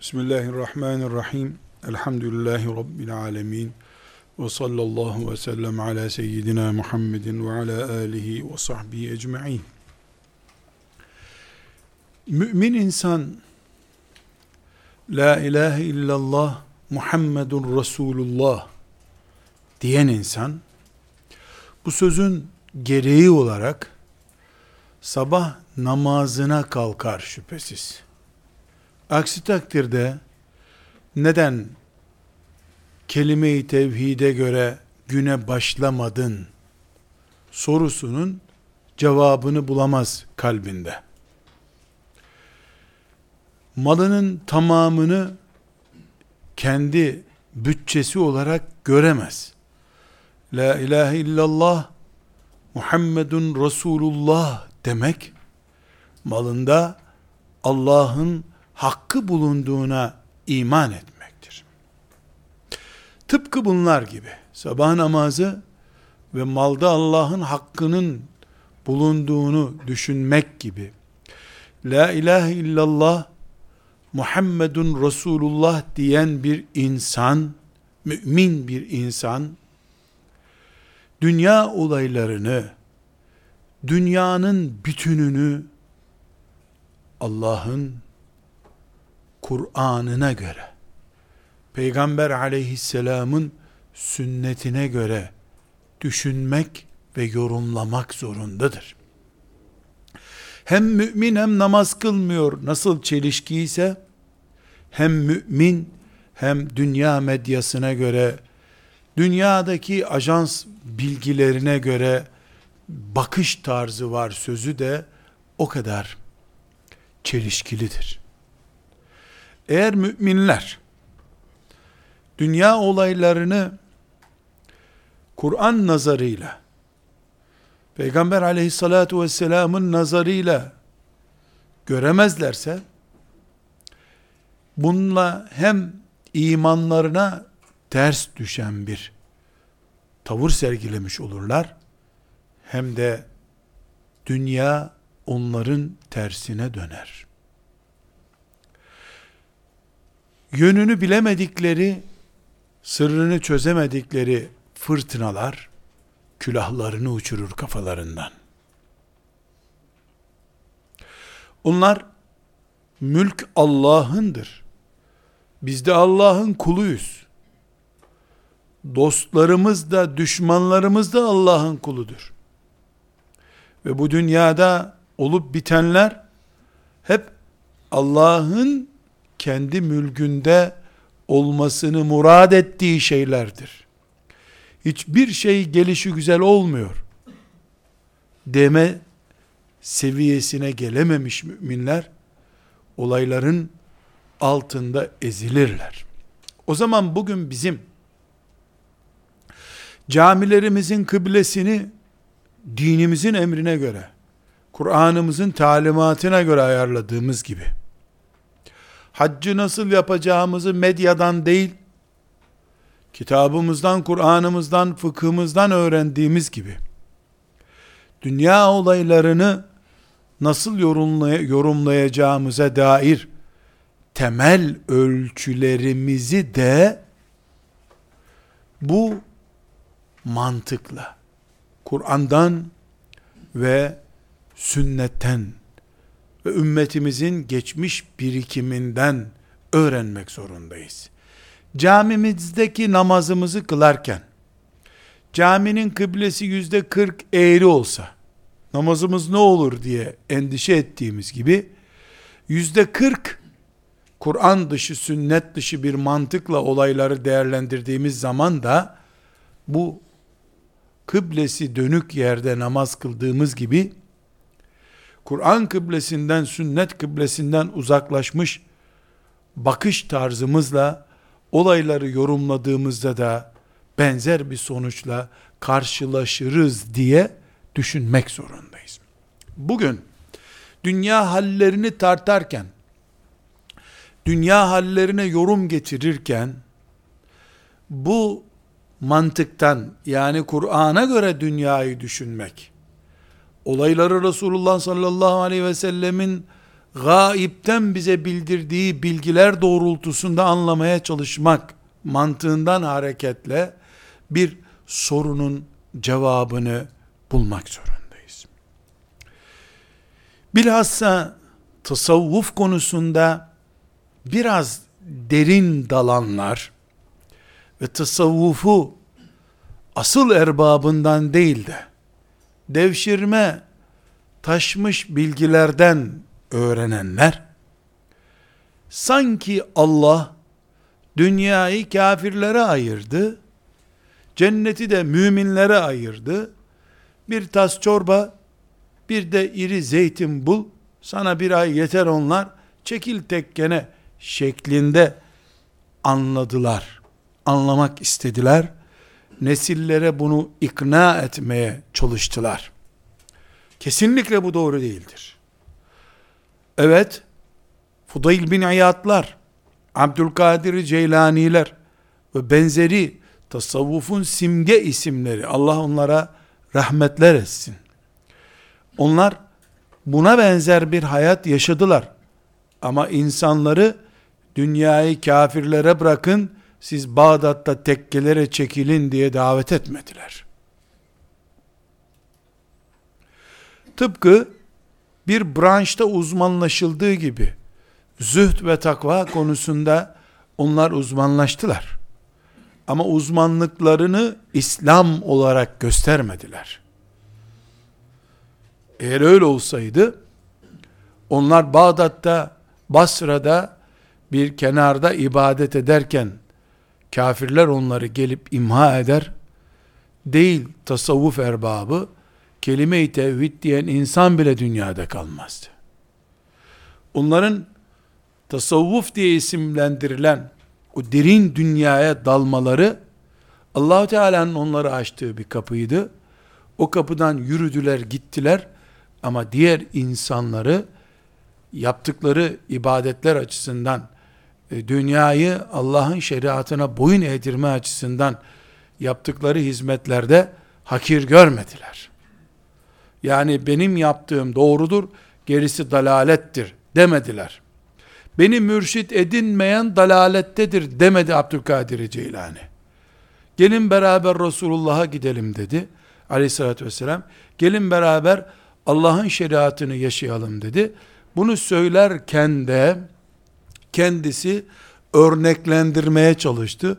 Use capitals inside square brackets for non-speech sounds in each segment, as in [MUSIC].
Bismillahirrahmanirrahim. Elhamdülillahi Rabbil alemin. Ve sallallahu ve sellem ala seyyidina Muhammedin ve ala alihi ve sahbihi ecma'in. Mümin insan, La ilahe illallah Muhammedun Resulullah diyen insan, bu sözün gereği olarak sabah namazına kalkar şüphesiz. Aksi takdirde neden kelime-i tevhide göre güne başlamadın sorusunun cevabını bulamaz kalbinde. Malının tamamını kendi bütçesi olarak göremez. La ilahe illallah Muhammedun Resulullah demek malında Allah'ın hakkı bulunduğuna iman etmektir. Tıpkı bunlar gibi sabah namazı ve malda Allah'ın hakkının bulunduğunu düşünmek gibi La ilahe illallah Muhammedun Resulullah diyen bir insan, mümin bir insan, dünya olaylarını, dünyanın bütününü Allah'ın Kur'an'ına göre, Peygamber aleyhisselamın sünnetine göre düşünmek ve yorumlamak zorundadır. Hem mümin hem namaz kılmıyor nasıl çelişki ise, hem mümin hem dünya medyasına göre, dünyadaki ajans bilgilerine göre bakış tarzı var sözü de o kadar çelişkilidir. Eğer müminler dünya olaylarını Kur'an nazarıyla Peygamber aleyhissalatu vesselamın nazarıyla göremezlerse bununla hem imanlarına ters düşen bir tavır sergilemiş olurlar hem de dünya onların tersine döner. Yönünü bilemedikleri, sırrını çözemedikleri fırtınalar külahlarını uçurur kafalarından. Onlar mülk Allah'ındır. Biz de Allah'ın kuluyuz. Dostlarımız da düşmanlarımız da Allah'ın kuludur. Ve bu dünyada olup bitenler hep Allah'ın kendi mülkünde olmasını murad ettiği şeylerdir. Hiçbir şey gelişi güzel olmuyor. Deme seviyesine gelememiş müminler olayların altında ezilirler. O zaman bugün bizim camilerimizin kıblesini dinimizin emrine göre, Kur'an'ımızın talimatına göre ayarladığımız gibi, haccı nasıl yapacağımızı medyadan değil, kitabımızdan, Kur'an'ımızdan, fıkhımızdan öğrendiğimiz gibi, dünya olaylarını nasıl yorumlay yorumlayacağımıza dair temel ölçülerimizi de bu mantıkla Kur'an'dan ve sünnetten ve ümmetimizin geçmiş birikiminden öğrenmek zorundayız. Camimizdeki namazımızı kılarken caminin kıblesi yüzde kırk eğri olsa namazımız ne olur diye endişe ettiğimiz gibi yüzde kırk Kur'an dışı, sünnet dışı bir mantıkla olayları değerlendirdiğimiz zaman da bu kıblesi dönük yerde namaz kıldığımız gibi Kur'an kıblesinden, sünnet kıblesinden uzaklaşmış bakış tarzımızla olayları yorumladığımızda da benzer bir sonuçla karşılaşırız diye düşünmek zorundayız. Bugün dünya hallerini tartarken, dünya hallerine yorum getirirken, bu mantıktan yani Kur'an'a göre dünyayı düşünmek, olayları Resulullah sallallahu aleyhi ve sellemin gaipten bize bildirdiği bilgiler doğrultusunda anlamaya çalışmak mantığından hareketle bir sorunun cevabını bulmak zorundayız. Bilhassa tasavvuf konusunda biraz derin dalanlar ve tasavvufu asıl erbabından değil de devşirme taşmış bilgilerden öğrenenler sanki Allah dünyayı kafirlere ayırdı, cenneti de müminlere ayırdı. Bir tas çorba, bir de iri zeytin bul, sana bir ay yeter onlar, çekil tekkene şeklinde anladılar. Anlamak istediler. Nesillere bunu ikna etmeye çalıştılar. Kesinlikle bu doğru değildir. Evet, Fudayl bin Ayatlar, Abdülkadir Ceylaniler ve benzeri tasavvufun simge isimleri, Allah onlara rahmetler etsin. Onlar buna benzer bir hayat yaşadılar. Ama insanları dünyayı kafirlere bırakın, siz Bağdat'ta tekkelere çekilin diye davet etmediler. Tıpkı bir branşta uzmanlaşıldığı gibi zühd ve takva konusunda onlar uzmanlaştılar. Ama uzmanlıklarını İslam olarak göstermediler. Eğer öyle olsaydı onlar Bağdat'ta, Basra'da bir kenarda ibadet ederken kafirler onları gelip imha eder. Değil tasavvuf erbabı kelime-i tevhid diyen insan bile dünyada kalmazdı. Onların tasavvuf diye isimlendirilen o derin dünyaya dalmaları Allahu Teala'nın onları açtığı bir kapıydı. O kapıdan yürüdüler, gittiler ama diğer insanları yaptıkları ibadetler açısından dünyayı Allah'ın şeriatına boyun eğdirme açısından yaptıkları hizmetlerde hakir görmediler. Yani benim yaptığım doğrudur, gerisi dalalettir demediler. Beni mürşit edinmeyen dalalettedir demedi Abdülkadir Ceylani. Gelin beraber Resulullah'a gidelim dedi. Aleyhissalatü vesselam. Gelin beraber Allah'ın şeriatını yaşayalım dedi. Bunu söylerken de kendisi örneklendirmeye çalıştı.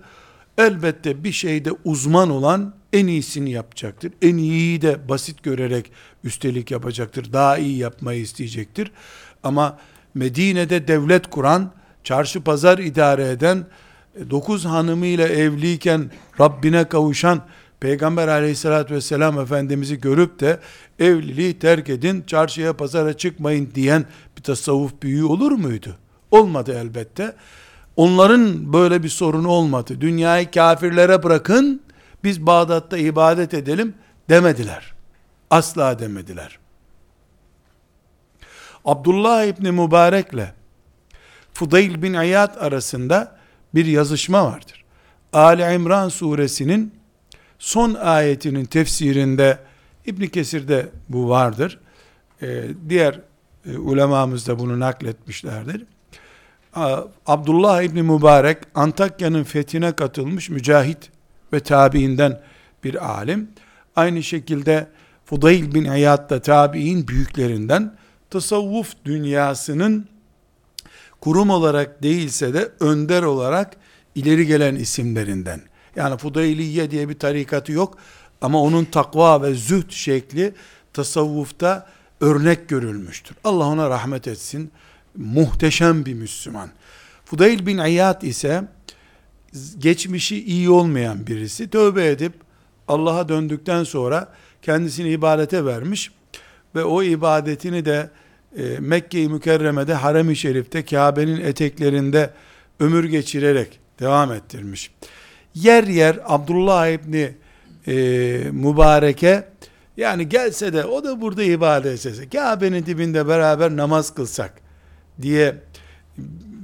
Elbette bir şeyde uzman olan en iyisini yapacaktır. En iyiyi de basit görerek üstelik yapacaktır. Daha iyi yapmayı isteyecektir. Ama Medine'de devlet kuran, çarşı pazar idare eden, dokuz hanımıyla evliyken Rabbine kavuşan Peygamber aleyhissalatü vesselam Efendimiz'i görüp de evliliği terk edin, çarşıya pazara çıkmayın diyen bir tasavvuf büyüğü olur muydu? Olmadı elbette. Onların böyle bir sorunu olmadı. Dünyayı kafirlere bırakın, biz Bağdat'ta ibadet edelim demediler. Asla demediler. Abdullah İbni Mübarek'le Fudayl bin Ayat arasında bir yazışma vardır. Ali İmran suresinin son ayetinin tefsirinde İbn Kesir'de bu vardır. Ee, diğer e, ulemamız da bunu nakletmişlerdir. Abdullah İbni Mübarek Antakya'nın fethine katılmış mücahit ve tabiinden bir alim. Aynı şekilde Fudayl bin Ayad da tabiin büyüklerinden tasavvuf dünyasının kurum olarak değilse de önder olarak ileri gelen isimlerinden. Yani Fudayliye diye bir tarikatı yok ama onun takva ve zühd şekli tasavvufta örnek görülmüştür. Allah ona rahmet etsin. Muhteşem bir Müslüman. Fudayl bin İyad ise geçmişi iyi olmayan birisi. Tövbe edip Allah'a döndükten sonra kendisini ibadete vermiş ve o ibadetini de e, Mekke-i Mükerreme'de Harem-i Şerif'te Kabe'nin eteklerinde ömür geçirerek devam ettirmiş. Yer yer Abdullah İbni e, Mübareke yani gelse de o da burada ibadet etse Kabe'nin dibinde beraber namaz kılsak diye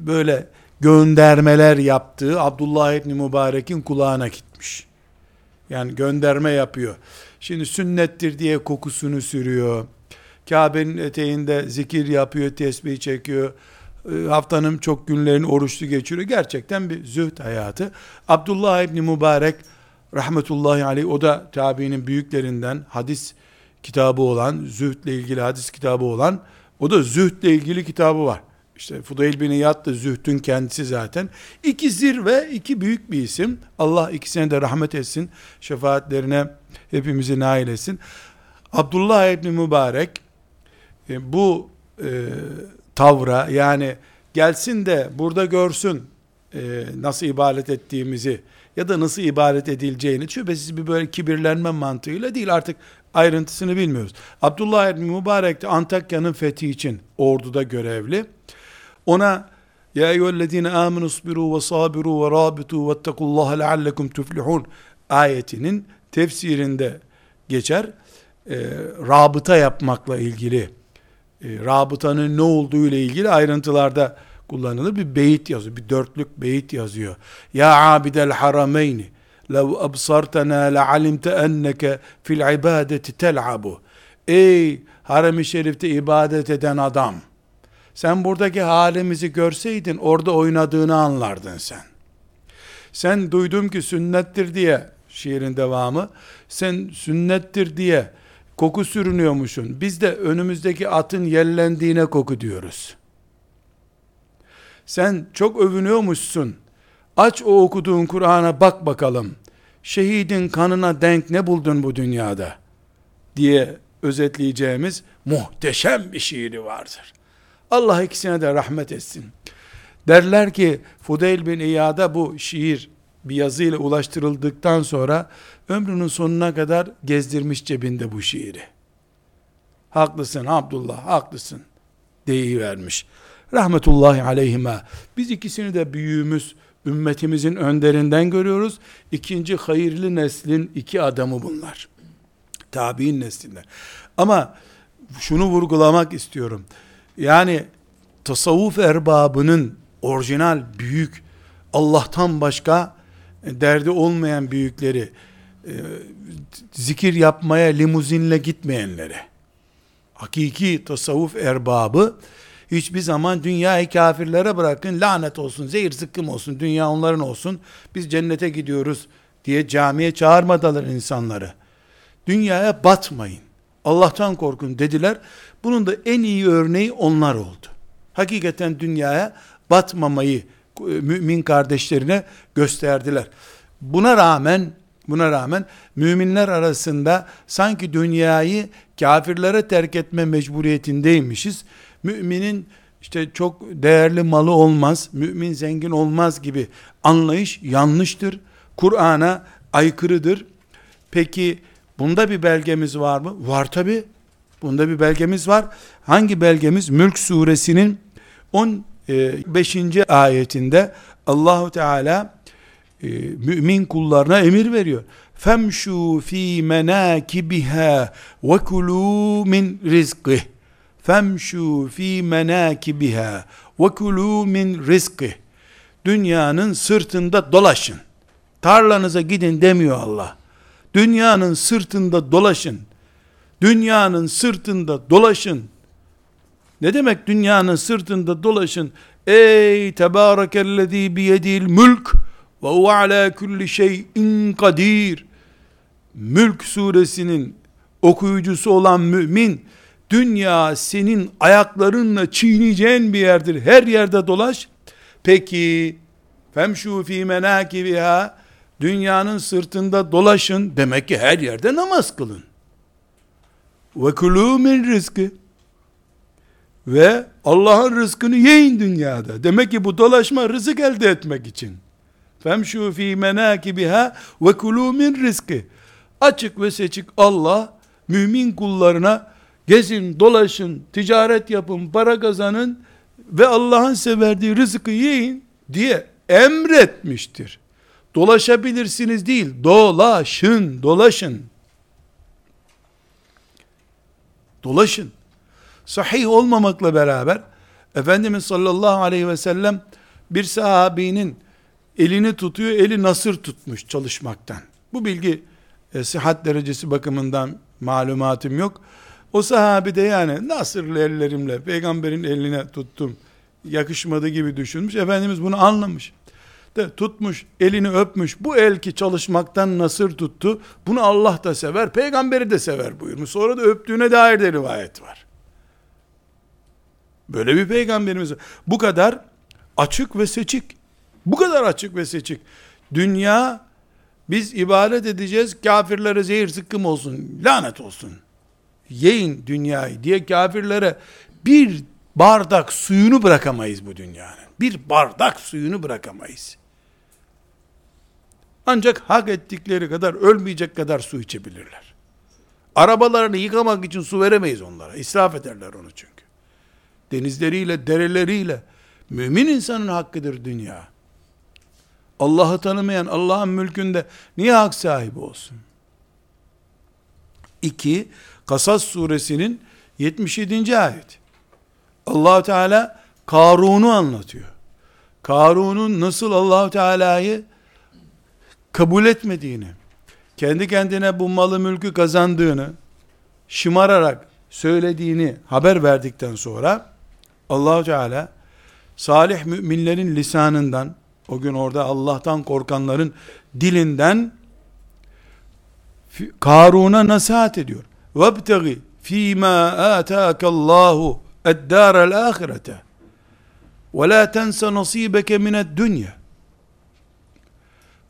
böyle göndermeler yaptığı Abdullah İbni Mübarek'in kulağına gitmiş. Yani gönderme yapıyor. Şimdi sünnettir diye kokusunu sürüyor Kabe'nin eteğinde zikir yapıyor, tesbih çekiyor. E, haftanın çok günlerini oruçlu geçiriyor. Gerçekten bir zühd hayatı. Abdullah İbni Mübarek rahmetullahi aleyh o da tabiinin büyüklerinden hadis kitabı olan, zühdle ilgili hadis kitabı olan, o da zühdle ilgili kitabı var. İşte Fudayl bin İyad da zühdün kendisi zaten. İki zirve, iki büyük bir isim. Allah ikisine de rahmet etsin. Şefaatlerine hepimizi nail etsin. Abdullah İbni Mübarek e, bu e, tavra yani gelsin de burada görsün e, nasıl ibadet ettiğimizi ya da nasıl ibadet edileceğini şüphesiz bir böyle kibirlenme mantığıyla değil artık ayrıntısını bilmiyoruz. Abdullah İbni Mübarek de Antakya'nın fethi için orduda görevli. Ona ya eyyühellezine aminu sabiru ve sabiru ve rabitu ve ettekullaha leallekum tuflihun ayetinin tefsirinde geçer. E, rabıta yapmakla ilgili e, rabıtanın ne olduğu ile ilgili ayrıntılarda kullanılır. Bir beyit yazıyor. Bir dörtlük beyit yazıyor. Ya abidel harameyni lev absartana lealimte enneke fil ibadeti tel'abu. Ey harem-i şerifte ibadet eden adam. Sen buradaki halimizi görseydin orada oynadığını anlardın sen. Sen duydum ki sünnettir diye şiirin devamı sen sünnettir diye koku sürünüyormuşsun. Biz de önümüzdeki atın yellendiğine koku diyoruz. Sen çok övünüyormuşsun. Aç o okuduğun Kur'an'a bak bakalım. Şehidin kanına denk ne buldun bu dünyada? diye özetleyeceğimiz muhteşem bir şiiri vardır. Allah ikisine de rahmet etsin. Derler ki Fudeyl bin İyad'a bu şiir bir yazıyla ulaştırıldıktan sonra ömrünün sonuna kadar gezdirmiş cebinde bu şiiri. Haklısın Abdullah, haklısın deyivermiş. Rahmetullahi aleyhime. Biz ikisini de büyüğümüz, ümmetimizin önderinden görüyoruz. İkinci hayırlı neslin iki adamı bunlar. Tabi'in neslinden. Ama şunu vurgulamak istiyorum. Yani tasavvuf erbabının orijinal büyük Allah'tan başka derdi olmayan büyükleri e, zikir yapmaya limuzinle gitmeyenlere hakiki tasavvuf erbabı hiçbir zaman dünyayı kafirlere bırakın lanet olsun zehir zıkkım olsun dünya onların olsun. Biz cennete gidiyoruz diye camiye çağırmadılar insanları. Dünyaya batmayın. Allah'tan korkun dediler. Bunun da en iyi örneği onlar oldu. Hakikaten dünyaya batmamayı e, mümin kardeşlerine gösterdiler. Buna rağmen buna rağmen müminler arasında sanki dünyayı kafirlere terk etme mecburiyetindeymişiz. Müminin işte çok değerli malı olmaz, mümin zengin olmaz gibi anlayış yanlıştır. Kur'an'a aykırıdır. Peki bunda bir belgemiz var mı? Var tabi. Bunda bir belgemiz var. Hangi belgemiz? Mülk suresinin 15. ayetinde Allahu Teala e, mümin kullarına emir veriyor. Femşu fi menakibiha ve kulu min rizqih. Femşu fi menakibiha ve kulu min rizqih. Dünyanın sırtında dolaşın. Tarlanıza gidin demiyor Allah. Dünyanın sırtında dolaşın. Dünyanın sırtında dolaşın. Ne demek dünyanın sırtında dolaşın? Ey tebârekellezî biyedil mülk ve huve alâ kulli şeyin kadir. Mülk suresinin okuyucusu olan mümin, dünya senin ayaklarınla çiğneyeceğin bir yerdir. Her yerde dolaş. Peki, femşu fî menâkibiha, dünyanın sırtında dolaşın. Demek ki her yerde namaz kılın. Ve kulû min rizkı ve Allah'ın rızkını yiyin dünyada. Demek ki bu dolaşma rızık elde etmek için. Femşu fi menakibiha ve kulu min rizkı. Açık ve seçik Allah mümin kullarına gezin, dolaşın, ticaret yapın, para kazanın ve Allah'ın severdiği rızkı yiyin diye emretmiştir. Dolaşabilirsiniz değil, dolaşın, dolaşın. Dolaşın sahih olmamakla beraber Efendimiz sallallahu aleyhi ve sellem bir sahabinin elini tutuyor, eli nasır tutmuş çalışmaktan. Bu bilgi e, sıhhat derecesi bakımından malumatım yok. O sahabi de yani nasırlı ellerimle peygamberin eline tuttum yakışmadı gibi düşünmüş. Efendimiz bunu anlamış. De tutmuş, elini öpmüş. Bu el ki çalışmaktan nasır tuttu. Bunu Allah da sever, peygamberi de sever buyurmuş. Sonra da öptüğüne dair de rivayet var. Böyle bir peygamberimiz var. Bu kadar açık ve seçik. Bu kadar açık ve seçik. Dünya biz ibadet edeceğiz, kafirlere zehir sıkkım olsun, lanet olsun. Yiyin dünyayı diye kafirlere bir bardak suyunu bırakamayız bu dünyanın. Bir bardak suyunu bırakamayız. Ancak hak ettikleri kadar ölmeyecek kadar su içebilirler. Arabalarını yıkamak için su veremeyiz onlara. İsraf ederler onu çünkü. Denizleriyle, dereleriyle mümin insanın hakkıdır dünya. Allah'ı tanımayan Allah'ın mülkünde niye hak sahibi olsun? 2. Kasas suresinin 77. ayet. allah Teala Karun'u anlatıyor. Karun'un nasıl allah Teala'yı kabul etmediğini, kendi kendine bu malı mülkü kazandığını, şımararak söylediğini haber verdikten sonra, allah Teala, salih müminlerin lisanından, o gün orada Allah'tan korkanların dilinden Karun'a nasihat ediyor. وَابْتَغِ ف۪ي مَا آتَاكَ اللّٰهُ الدَّارَ الْآخِرَةَ وَلَا تَنْسَ نَصِيبَكَ مِنَ الدُّنْيَا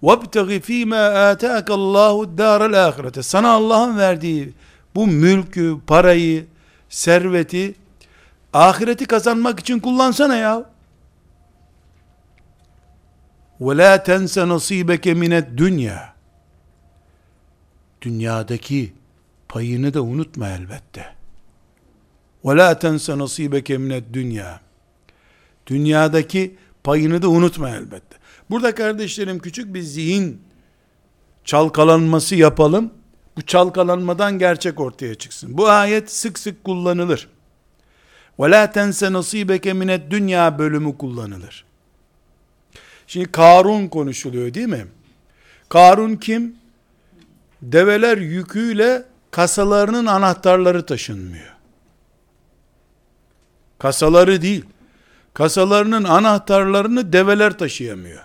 وَابْتَغِ ف۪ي مَا آتَاكَ اللّٰهُ الدَّارَ الْآخِرَةَ Sana Allah'ın verdiği bu mülkü, parayı, serveti, ahireti kazanmak için kullansana ya. وَلَا تَنْسَ نَصِيبَكَ مِنَ الدُّنْيَا Dünyadaki payını da unutma elbette. وَلَا تَنْسَ نَصِيبَكَ مِنَ الدُّنْيَا Dünyadaki payını da unutma elbette. Burada kardeşlerim küçük bir zihin çalkalanması yapalım. Bu çalkalanmadan gerçek ortaya çıksın. Bu ayet sık sık kullanılır. وَلَا تَنْسَ نَصِيبَكَ مِنَ الدُّنْيَا bölümü kullanılır. Şimdi Karun konuşuluyor değil mi? Karun kim? Develer yüküyle kasalarının anahtarları taşınmıyor. Kasaları değil. Kasalarının anahtarlarını develer taşıyamıyor.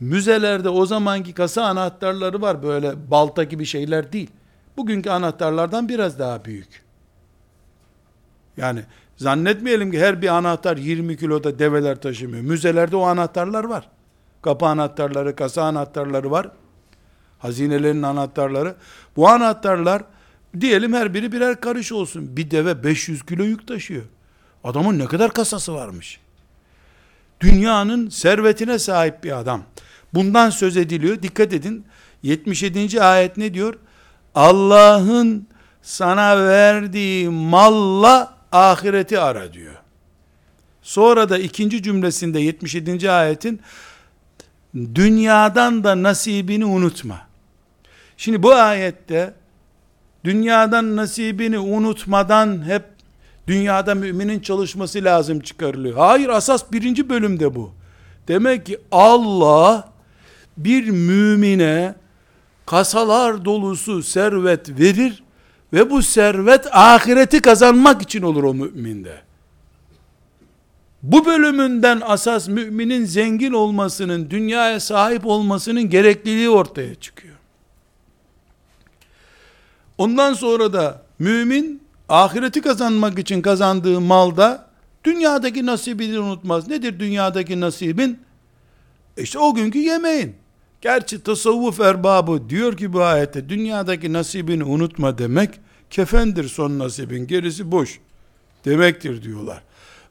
Müzelerde o zamanki kasa anahtarları var böyle balta gibi şeyler değil. Bugünkü anahtarlardan biraz daha büyük. Yani Zannetmeyelim ki her bir anahtar 20 kiloda develer taşımıyor. Müzelerde o anahtarlar var. Kapı anahtarları, kasa anahtarları var. Hazinelerin anahtarları. Bu anahtarlar diyelim her biri birer karış olsun. Bir deve 500 kilo yük taşıyor. Adamın ne kadar kasası varmış. Dünyanın servetine sahip bir adam. Bundan söz ediliyor. Dikkat edin. 77. ayet ne diyor? Allah'ın sana verdiği malla ahireti ara diyor. Sonra da ikinci cümlesinde 77. ayetin dünyadan da nasibini unutma. Şimdi bu ayette dünyadan nasibini unutmadan hep dünyada müminin çalışması lazım çıkarılıyor. Hayır asas birinci bölümde bu. Demek ki Allah bir mümine kasalar dolusu servet verir ve bu servet ahireti kazanmak için olur o müminde. Bu bölümünden asas müminin zengin olmasının, dünyaya sahip olmasının gerekliliği ortaya çıkıyor. Ondan sonra da mümin ahireti kazanmak için kazandığı malda dünyadaki nasibini unutmaz. Nedir dünyadaki nasibin? İşte o günkü yemeğin. Gerçi tasavvuf erbabı diyor ki bu ayette dünyadaki nasibini unutma demek kefendir son nasibin gerisi boş demektir diyorlar.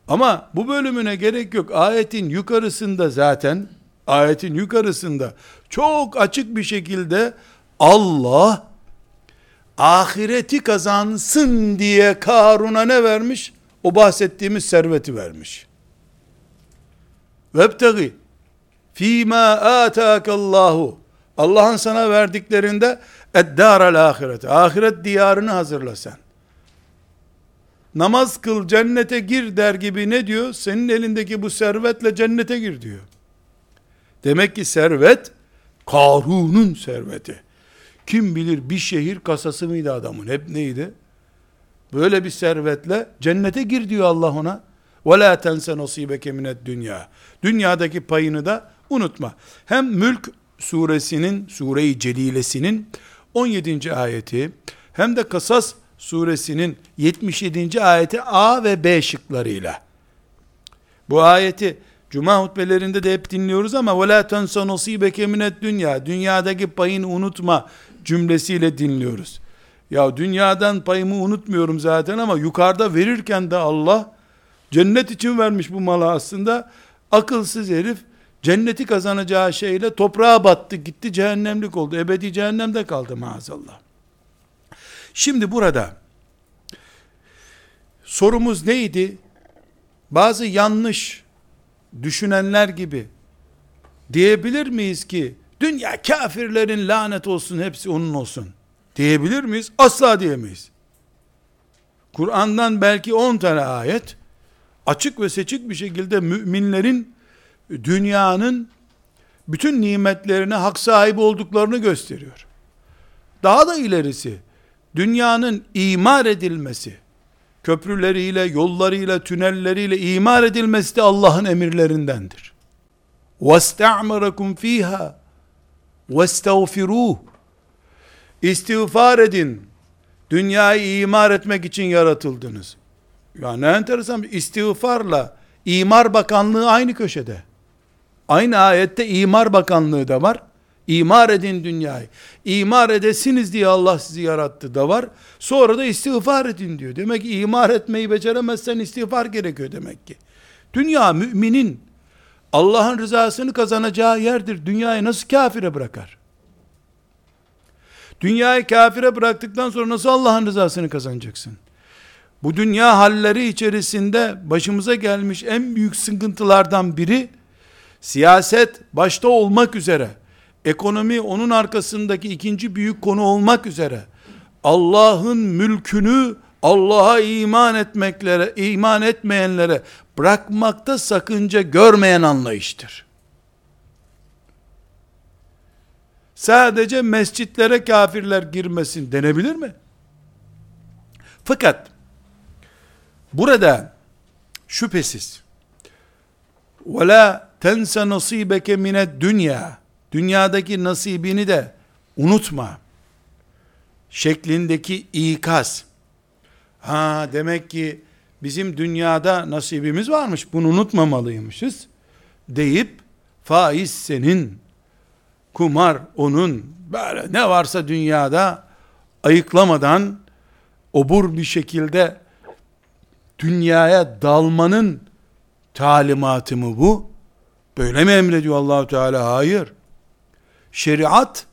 Ama bu bölümüne gerek yok. Ayetin yukarısında zaten ayetin yukarısında çok açık bir şekilde Allah ahireti kazansın diye Karun'a ne vermiş? O bahsettiğimiz serveti vermiş. Vebtegi fîmâ âtâkallâhu Allah'ın sana verdiklerinde eddârel ahiret. Ahiret diyarını hazırla sen. Namaz kıl cennete gir der gibi ne diyor? Senin elindeki bu servetle cennete gir diyor. Demek ki servet Karun'un serveti kim bilir bir şehir kasası mıydı adamın? Hep neydi? Böyle bir servetle cennete gir diyor Allah ona. وَلَا تَنْسَ نَصِيبَكَ مِنَ dünya. Dünyadaki payını da unutma. Hem Mülk suresinin, sure-i celilesinin 17. ayeti, hem de Kasas suresinin 77. ayeti A ve B şıklarıyla. Bu ayeti Cuma hutbelerinde de hep dinliyoruz ama وَلَا تَنْسَ نَصِيبَكَ مِنَ dünya Dünyadaki payını unutma cümlesiyle dinliyoruz. Ya dünyadan payımı unutmuyorum zaten ama yukarıda verirken de Allah cennet için vermiş bu malı aslında. Akılsız herif cenneti kazanacağı şeyle toprağa battı gitti cehennemlik oldu. Ebedi cehennemde kaldı maazallah. Şimdi burada sorumuz neydi? Bazı yanlış düşünenler gibi diyebilir miyiz ki dünya kafirlerin lanet olsun hepsi onun olsun diyebilir miyiz? Asla diyemeyiz. Kur'an'dan belki 10 tane ayet açık ve seçik bir şekilde müminlerin dünyanın bütün nimetlerine hak sahibi olduklarını gösteriyor. Daha da ilerisi dünyanın imar edilmesi, köprüleriyle, yollarıyla, tünelleriyle imar edilmesi de Allah'ın emirlerindendir. وَاسْتَعْمَرَكُمْ ف۪يهَا وَاسْتَغْفِرُوهُ İstiğfar edin. Dünyayı imar etmek için yaratıldınız. Ya ne enteresan bir istiğfarla imar bakanlığı aynı köşede. Aynı ayette imar bakanlığı da var. İmar edin dünyayı. İmar edesiniz diye Allah sizi yarattı da var. Sonra da istiğfar edin diyor. Demek ki imar etmeyi beceremezsen istiğfar gerekiyor demek ki. Dünya müminin Allah'ın rızasını kazanacağı yerdir. Dünyayı nasıl kafire bırakar? Dünyayı kafire bıraktıktan sonra nasıl Allah'ın rızasını kazanacaksın? Bu dünya halleri içerisinde başımıza gelmiş en büyük sıkıntılardan biri siyaset başta olmak üzere ekonomi onun arkasındaki ikinci büyük konu olmak üzere Allah'ın mülkünü Allah'a iman etmeklere, iman etmeyenlere bırakmakta sakınca görmeyen anlayıştır. Sadece mescitlere kafirler girmesin denebilir mi? Fakat burada şüphesiz وَلَا tense nasibeke mine dünya dünyadaki nasibini de unutma şeklindeki ikaz ha demek ki bizim dünyada nasibimiz varmış bunu unutmamalıymışız deyip faiz senin kumar onun böyle ne varsa dünyada ayıklamadan obur bir şekilde dünyaya dalmanın talimatı mı bu? Böyle mi emrediyor Allahu Teala? Hayır. Şeriat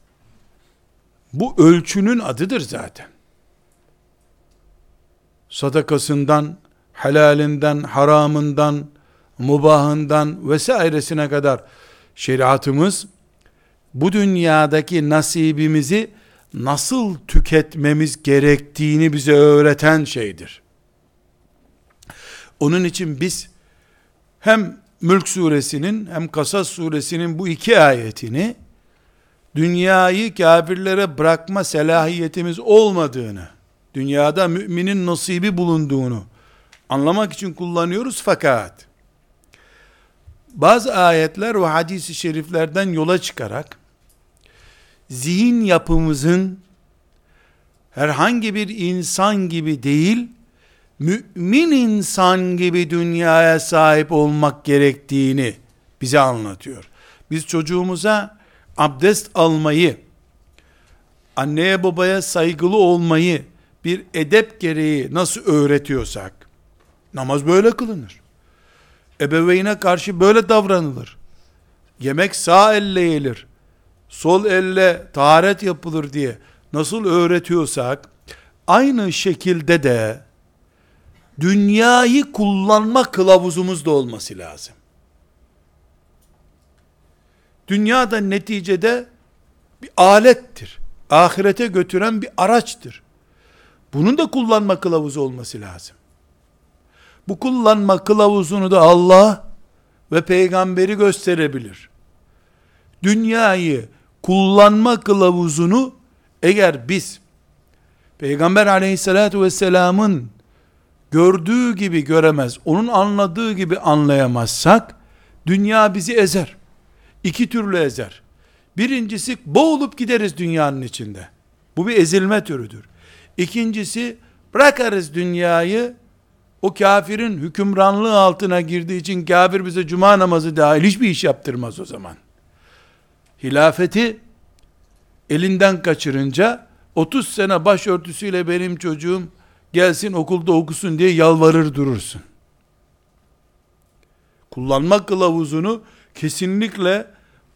bu ölçünün adıdır zaten. Sadakasından, helalinden, haramından, mubahından vesairesine kadar şeriatımız bu dünyadaki nasibimizi nasıl tüketmemiz gerektiğini bize öğreten şeydir. Onun için biz hem Mülk suresinin hem Kasas suresinin bu iki ayetini dünyayı kafirlere bırakma selahiyetimiz olmadığını, dünyada müminin nasibi bulunduğunu anlamak için kullanıyoruz fakat bazı ayetler ve hadisi şeriflerden yola çıkarak zihin yapımızın herhangi bir insan gibi değil, mümin insan gibi dünyaya sahip olmak gerektiğini bize anlatıyor. Biz çocuğumuza abdest almayı, anneye babaya saygılı olmayı bir edep gereği nasıl öğretiyorsak, namaz böyle kılınır. Ebeveyne karşı böyle davranılır. Yemek sağ elle yenir sol elle taharet yapılır diye nasıl öğretiyorsak, aynı şekilde de dünyayı kullanma kılavuzumuz da olması lazım. Dünya da neticede bir alettir. Ahirete götüren bir araçtır. Bunun da kullanma kılavuzu olması lazım. Bu kullanma kılavuzunu da Allah ve peygamberi gösterebilir. Dünyayı kullanma kılavuzunu eğer biz Peygamber aleyhissalatu vesselamın gördüğü gibi göremez, onun anladığı gibi anlayamazsak, dünya bizi ezer. İki türlü ezer. Birincisi boğulup gideriz dünyanın içinde. Bu bir ezilme türüdür. İkincisi bırakarız dünyayı o kafirin hükümranlığı altına girdiği için kafir bize cuma namazı dahil hiçbir iş yaptırmaz o zaman. Hilafeti elinden kaçırınca 30 sene başörtüsüyle benim çocuğum gelsin okulda okusun diye yalvarır durursun. Kullanma kılavuzunu kesinlikle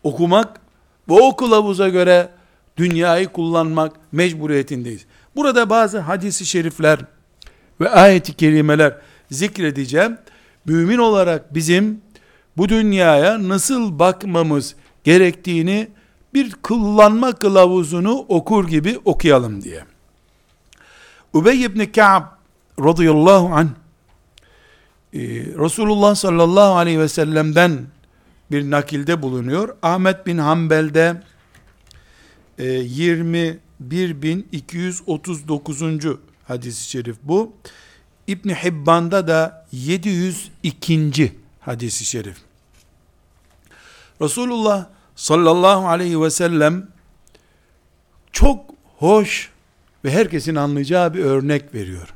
okumak ve o kılavuza göre dünyayı kullanmak mecburiyetindeyiz. Burada bazı hadisi şerifler ve ayeti kerimeler zikredeceğim. Mümin olarak bizim bu dünyaya nasıl bakmamız gerektiğini bir kullanma kılavuzunu okur gibi okuyalım diye. Übey ibn Ka'b radıyallahu anh e, Resulullah sallallahu aleyhi ve sellem'den bir nakilde bulunuyor. Ahmet bin Hanbel'de e, 20 1239. hadis-i şerif bu. İbn Hibban'da da 702. hadis-i şerif. Resulullah sallallahu aleyhi ve sellem çok hoş ve herkesin anlayacağı bir örnek veriyor.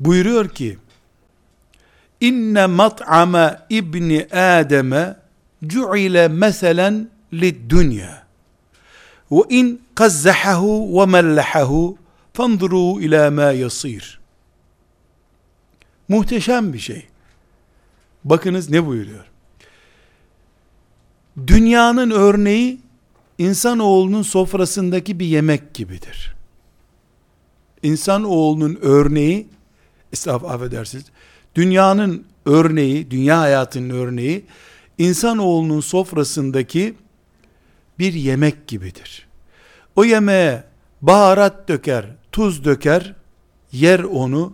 Buyuruyor ki İnne mat'ama ibni Adem'e cu'ile meselen lid dünya kazzahahu ve mellahahu fanduru ila ma yasir muhteşem bir şey. Bakınız ne buyuruyor? Dünyanın örneği insanoğlunun sofrasındaki bir yemek gibidir. İnsanoğlunun örneği, estağfurullah affedersiniz, dünyanın örneği, dünya hayatının örneği, insanoğlunun sofrasındaki bir yemek gibidir. O yemeğe baharat döker, tuz döker, yer onu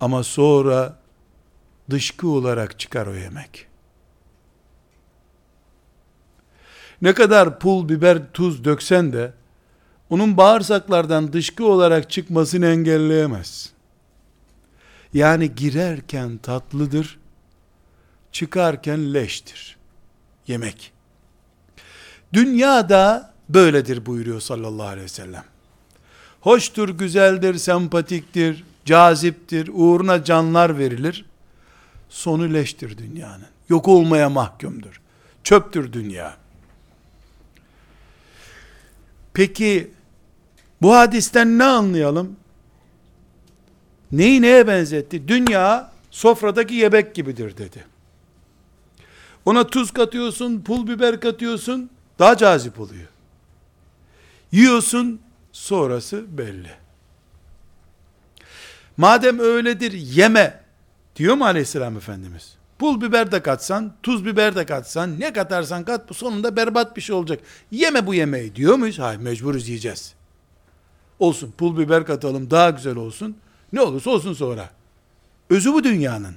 ama sonra dışkı olarak çıkar o yemek. Ne kadar pul, biber, tuz döksen de onun bağırsaklardan dışkı olarak çıkmasını engelleyemez. Yani girerken tatlıdır, çıkarken leştir. Yemek. Dünyada böyledir buyuruyor sallallahu aleyhi ve sellem. Hoştur, güzeldir, sempatiktir, caziptir, uğruna canlar verilir. Sonu leştir dünyanın. Yok olmaya mahkumdur. Çöptür dünya. Peki bu hadisten ne anlayalım? Neyi neye benzetti? Dünya sofradaki yebek gibidir dedi. Ona tuz katıyorsun, pul biber katıyorsun, daha cazip oluyor. Yiyorsun, sonrası belli. Madem öyledir yeme diyor mu aleyhisselam efendimiz? Pul biber de katsan, tuz biber de katsan, ne katarsan kat bu sonunda berbat bir şey olacak. Yeme bu yemeği diyor muyuz? Hayır mecburuz yiyeceğiz. Olsun pul biber katalım daha güzel olsun. Ne olursa olsun sonra. Özü bu dünyanın.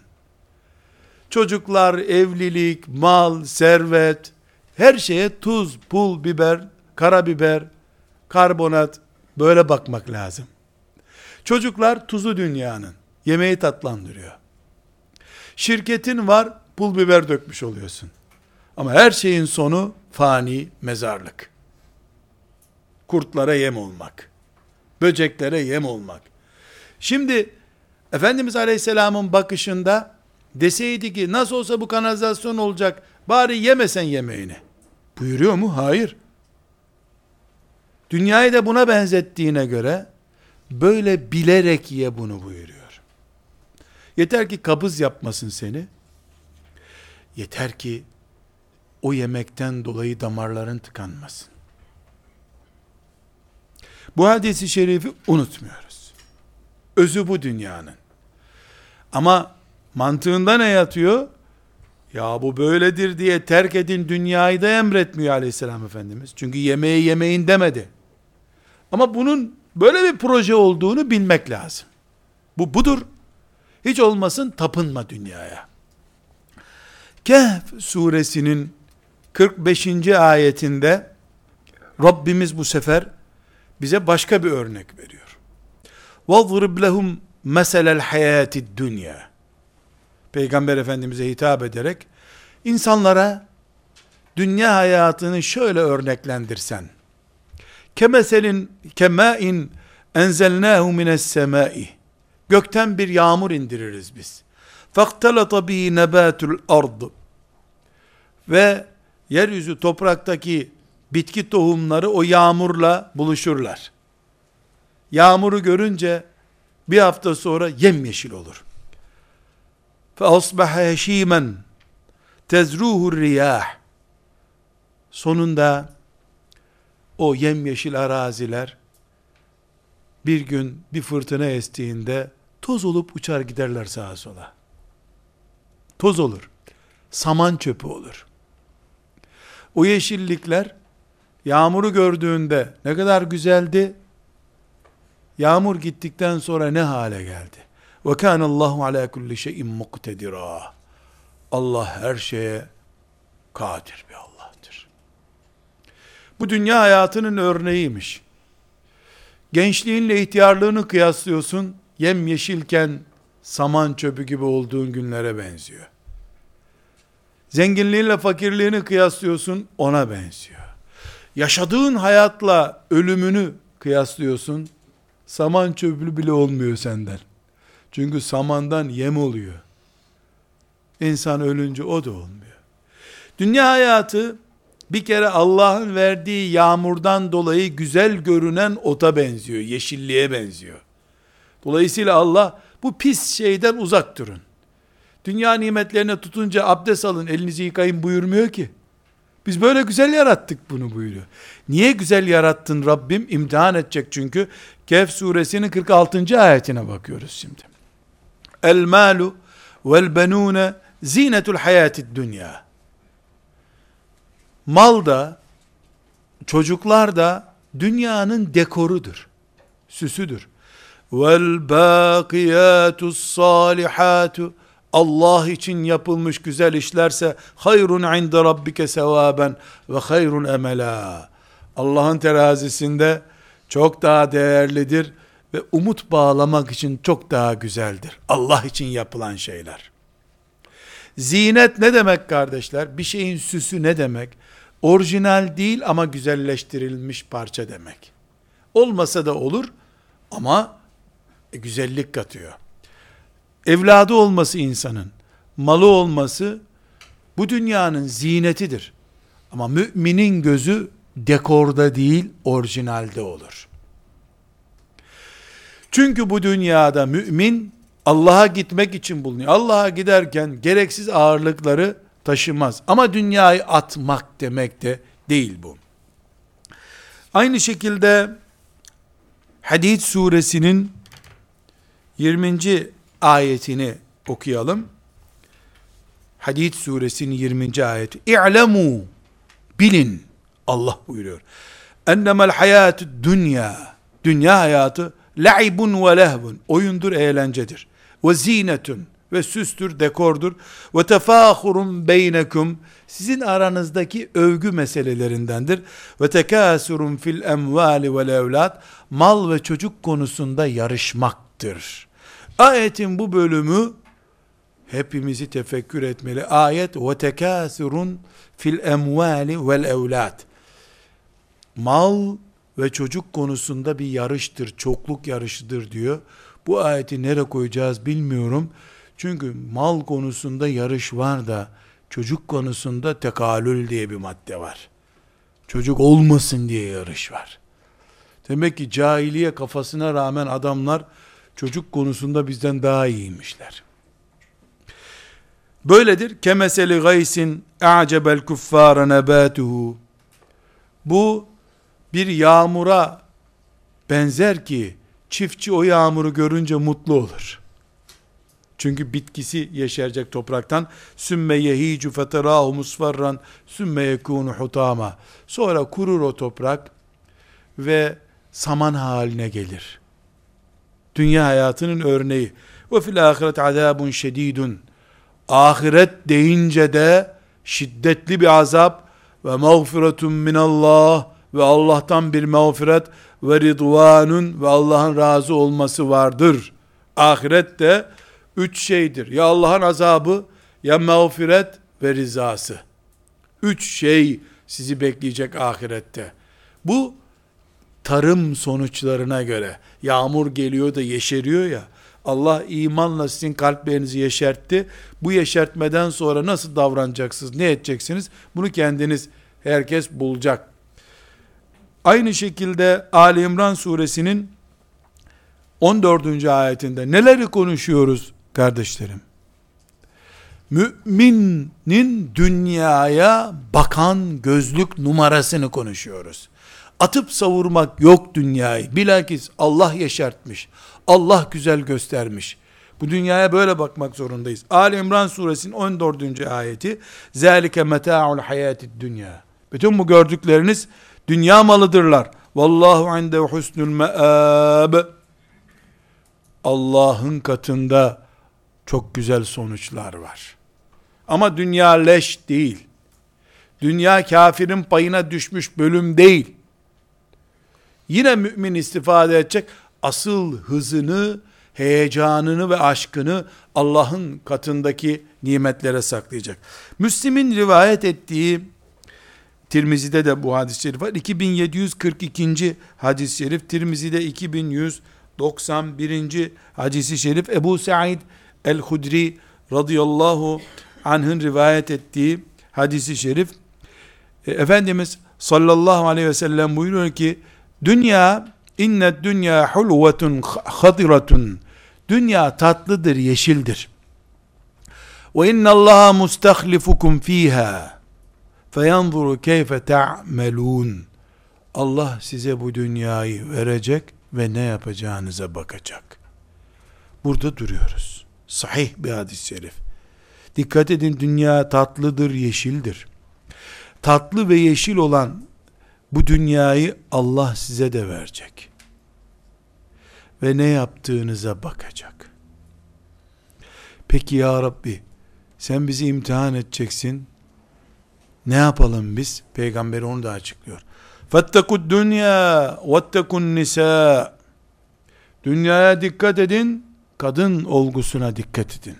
Çocuklar, evlilik, mal, servet, her şeye tuz, pul, biber, karabiber, karbonat böyle bakmak lazım. Çocuklar tuzu dünyanın. Yemeği tatlandırıyor. Şirketin var, pul biber dökmüş oluyorsun. Ama her şeyin sonu fani mezarlık. Kurtlara yem olmak. Böceklere yem olmak. Şimdi Efendimiz Aleyhisselam'ın bakışında deseydi ki nasıl olsa bu kanalizasyon olacak bari yemesen yemeğini. Buyuruyor mu? Hayır. Dünyayı da buna benzettiğine göre böyle bilerek ye bunu buyuruyor. Yeter ki kabız yapmasın seni. Yeter ki o yemekten dolayı damarların tıkanmasın. Bu hadisi şerifi unutmuyoruz. Özü bu dünyanın. Ama mantığında ne yatıyor? Ya bu böyledir diye terk edin dünyayı da emretmiyor aleyhisselam efendimiz. Çünkü yemeği yemeyin demedi. Ama bunun böyle bir proje olduğunu bilmek lazım. Bu budur. Hiç olmasın tapınma dünyaya. Kehf suresinin 45. ayetinde Rabbimiz bu sefer bize başka bir örnek veriyor. وَضْرِبْ لَهُمْ مَسَلَ الْحَيَاتِ الدُّنْيَا Peygamber Efendimiz'e hitap ederek insanlara dünya hayatını şöyle örneklendirsen. Kemeselin kemain enzelnahu mines semai. Gökten bir yağmur indiririz biz. Faktalata bi nebatul ard. Ve yeryüzü topraktaki bitki tohumları o yağmurla buluşurlar. Yağmuru görünce bir hafta sonra yemyeşil olur. Asbaha heşimen tezruhu riyah. Sonunda o yemyeşil araziler bir gün bir fırtına estiğinde toz olup uçar giderler sağa sola. Toz olur. Saman çöpü olur. O yeşillikler yağmuru gördüğünde ne kadar güzeldi. Yağmur gittikten sonra ne hale geldi? Ve kana Allahu ala kulli şeyin muktedira. Allah her şeye kadir bir Allah'tır. Bu dünya hayatının örneğiymiş. Gençliğinle ihtiyarlığını kıyaslıyorsun. Yem yeşilken saman çöpü gibi olduğun günlere benziyor. Zenginliğinle fakirliğini kıyaslıyorsun, ona benziyor. Yaşadığın hayatla ölümünü kıyaslıyorsun, saman çöpü bile olmuyor senden. Çünkü samandan yem oluyor. İnsan ölünce o da olmuyor. Dünya hayatı bir kere Allah'ın verdiği yağmurdan dolayı güzel görünen ota benziyor, yeşilliğe benziyor. Dolayısıyla Allah bu pis şeyden uzak durun. Dünya nimetlerine tutunca abdest alın, elinizi yıkayın buyurmuyor ki. Biz böyle güzel yarattık bunu buyuruyor. Niye güzel yarattın Rabbim? İmtihan edecek çünkü. Kehf suresinin 46. ayetine bakıyoruz şimdi. El malu vel benune zinetul hayatid dünya. Mal da, çocuklar da dünyanın dekorudur, süsüdür. Vel bakiyatus salihatu Allah için yapılmış güzel işlerse hayrun inde rabbike sevaben ve hayrun emela. Allah'ın terazisinde çok daha değerlidir ve umut bağlamak için çok daha güzeldir. Allah için yapılan şeyler. Zinet ne demek kardeşler? Bir şeyin süsü ne demek? Orijinal değil ama güzelleştirilmiş parça demek. Olmasa da olur ama güzellik katıyor. Evladı olması insanın, malı olması bu dünyanın zinetidir. Ama müminin gözü dekorda değil, orijinalde olur. Çünkü bu dünyada mümin Allah'a gitmek için bulunuyor. Allah'a giderken gereksiz ağırlıkları taşımaz. Ama dünyayı atmak demek de değil bu. Aynı şekilde Hadid suresinin 20. ayetini okuyalım. Hadid suresinin 20. ayeti. İ'lemu bilin Allah buyuruyor. Ennemel hayatü dünya dünya hayatı la'ibun ve lehvun oyundur eğlencedir. Ve zinetun ve süstür, dekordur. Ve tefahurun beynekum sizin aranızdaki övgü meselelerindendir. Ve tekâsurun fil emvali vel evlat mal ve çocuk konusunda yarışmaktır. Ayetin bu bölümü hepimizi tefekkür etmeli. Ayet ve tekâsurun fil emvali vel evlat. Mal ve çocuk konusunda bir yarıştır, çokluk yarışıdır diyor. Bu ayeti nereye koyacağız bilmiyorum. Çünkü mal konusunda yarış var da çocuk konusunda tekalül diye bir madde var. Çocuk olmasın diye yarış var. Demek ki cahiliye kafasına rağmen adamlar çocuk konusunda bizden daha iyiymişler. Böyledir. Kemeseli gaysin a'cebel kuffara nebatuhu. Bu bir yağmura benzer ki çiftçi o yağmuru görünce mutlu olur. Çünkü bitkisi yeşerecek topraktan. Sümme yehicu feterahu musfarran sümme yekunu hutama. Sonra kurur o toprak ve saman haline gelir. Dünya hayatının örneği. Ve fil ahiret azabun şedidun. Ahiret deyince de şiddetli bir azap ve mağfiretun minallah ve Allah'tan bir mağfiret ve ridvanun ve Allah'ın razı olması vardır. Ahirette üç şeydir. Ya Allah'ın azabı, ya mağfiret ve rızası. Üç şey sizi bekleyecek ahirette. Bu tarım sonuçlarına göre yağmur geliyor da yeşeriyor ya. Allah imanla sizin kalplerinizi yeşertti. Bu yeşertmeden sonra nasıl davranacaksınız, ne edeceksiniz? Bunu kendiniz herkes bulacak. Aynı şekilde Ali İmran suresinin 14. ayetinde neleri konuşuyoruz kardeşlerim? Müminin dünyaya bakan gözlük numarasını konuşuyoruz. Atıp savurmak yok dünyayı. Bilakis Allah yeşertmiş. Allah güzel göstermiş. Bu dünyaya böyle bakmak zorundayız. Ali İmran suresinin 14. ayeti Zalike meta'ul hayatid dünya. Bütün bu gördükleriniz dünya malıdırlar. Vallahu indehu husnul me'ab. Allah'ın katında çok güzel sonuçlar var. Ama dünya leş değil. Dünya kafirin payına düşmüş bölüm değil. Yine mümin istifade edecek. Asıl hızını, heyecanını ve aşkını Allah'ın katındaki nimetlere saklayacak. Müslim'in rivayet ettiği Tirmizi'de de bu hadis-i şerif var. 2742. hadis-i şerif, Tirmizi'de 2191. hadis-i şerif, Ebu Sa'id el-Hudri radıyallahu anh'ın rivayet ettiği hadisi şerif, e, Efendimiz sallallahu aleyhi ve sellem buyuruyor ki, dünya, innet dünya hulvetun hadiratun, dünya tatlıdır, yeşildir. Ve innallaha mustahlifukum fiha, feyanzuru keyfe ta'melun. Allah size bu dünyayı verecek ve ne yapacağınıza bakacak. Burada duruyoruz. Sahih bir hadis-i şerif. Dikkat edin dünya tatlıdır, yeşildir. Tatlı ve yeşil olan bu dünyayı Allah size de verecek. Ve ne yaptığınıza bakacak. Peki ya Rabbi sen bizi imtihan edeceksin. Ne yapalım biz? Peygamber onu da açıklıyor. Fettekud dünya vettekun nisa. Dünyaya dikkat edin, kadın olgusuna dikkat edin.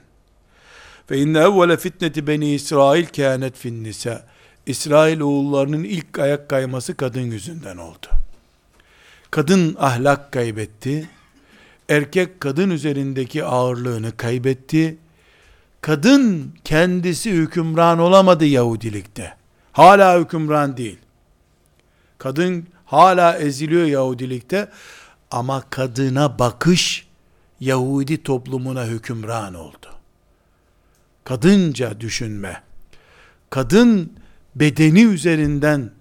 Fe inne evvele fitneti beni İsrail kânet fin nisa. İsrail oğullarının ilk ayak kayması kadın yüzünden oldu. Kadın ahlak kaybetti. Erkek kadın üzerindeki ağırlığını kaybetti. Kadın kendisi hükümran olamadı Yahudilikte. Hala hükümran değil. Kadın hala eziliyor Yahudilikte ama kadına bakış Yahudi toplumuna hükümran oldu. Kadınca düşünme. Kadın bedeni üzerinden,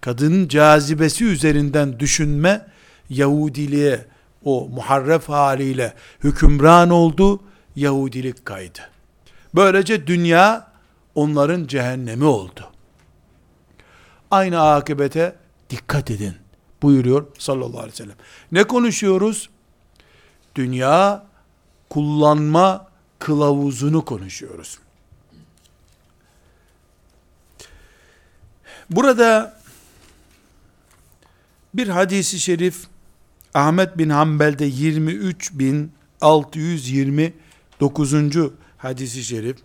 kadının cazibesi üzerinden düşünme Yahudiliğe o muharref haliyle hükümran oldu, Yahudilik kaydı. Böylece dünya onların cehennemi oldu. Aynı akıbete dikkat edin buyuruyor sallallahu aleyhi ve sellem. Ne konuşuyoruz? Dünya kullanma kılavuzunu konuşuyoruz. Burada bir hadisi şerif Ahmet bin Hanbel'de 23.629. hadisi şerif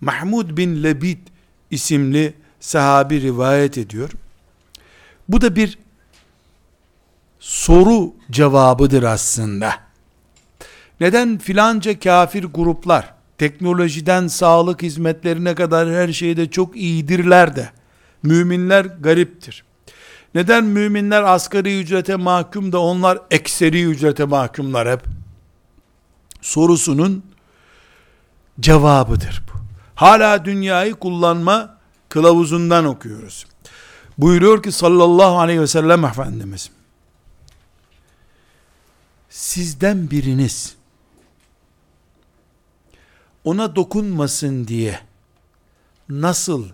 Mahmud bin Lebit isimli sahabi rivayet ediyor. Bu da bir soru cevabıdır aslında. Neden filanca kafir gruplar teknolojiden sağlık hizmetlerine kadar her şeyde çok iyidirler de müminler gariptir. Neden müminler asgari ücrete mahkum da onlar ekseri ücrete mahkumlar hep? Sorusunun cevabıdır bu. Hala dünyayı kullanma kılavuzundan okuyoruz. Buyuruyor ki sallallahu aleyhi ve sellem Efendimiz sizden biriniz ona dokunmasın diye nasıl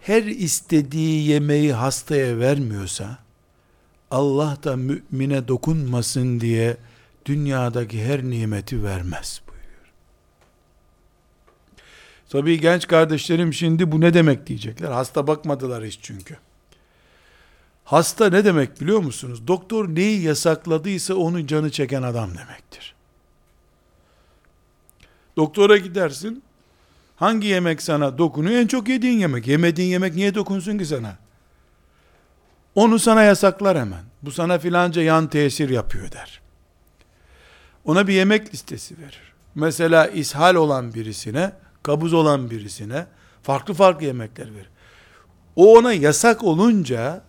her istediği yemeği hastaya vermiyorsa Allah da mümine dokunmasın diye dünyadaki her nimeti vermez. Tabii genç kardeşlerim şimdi bu ne demek diyecekler. Hasta bakmadılar hiç çünkü. Hasta ne demek biliyor musunuz? Doktor neyi yasakladıysa onun canı çeken adam demektir. Doktora gidersin. Hangi yemek sana dokunuyor? En çok yediğin yemek. Yemediğin yemek niye dokunsun ki sana? Onu sana yasaklar hemen. Bu sana filanca yan tesir yapıyor der. Ona bir yemek listesi verir. Mesela ishal olan birisine, kabuz olan birisine farklı farklı yemekler verir. O ona yasak olunca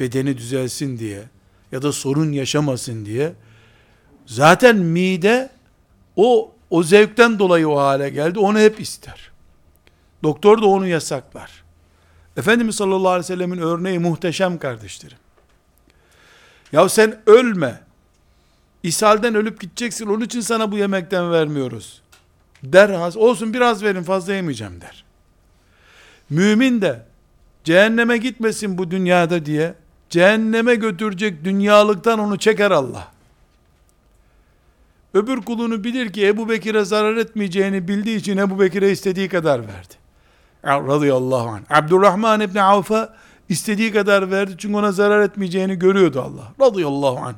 bedeni düzelsin diye ya da sorun yaşamasın diye zaten mide o o zevkten dolayı o hale geldi. Onu hep ister. Doktor da onu yasaklar. Efendimiz sallallahu aleyhi ve sellemin örneği muhteşem kardeşlerim. Ya sen ölme. İshalden ölüp gideceksin. Onun için sana bu yemekten vermiyoruz. Der, olsun biraz verin fazla yemeyeceğim der. Mümin de cehenneme gitmesin bu dünyada diye cehenneme götürecek dünyalıktan onu çeker Allah. Öbür kulunu bilir ki Ebu Bekir'e zarar etmeyeceğini bildiği için Ebu Bekir'e istediği kadar verdi. Radıyallahu anh. Abdurrahman İbni Avf'a istediği kadar verdi çünkü ona zarar etmeyeceğini görüyordu Allah. Radıyallahu anh.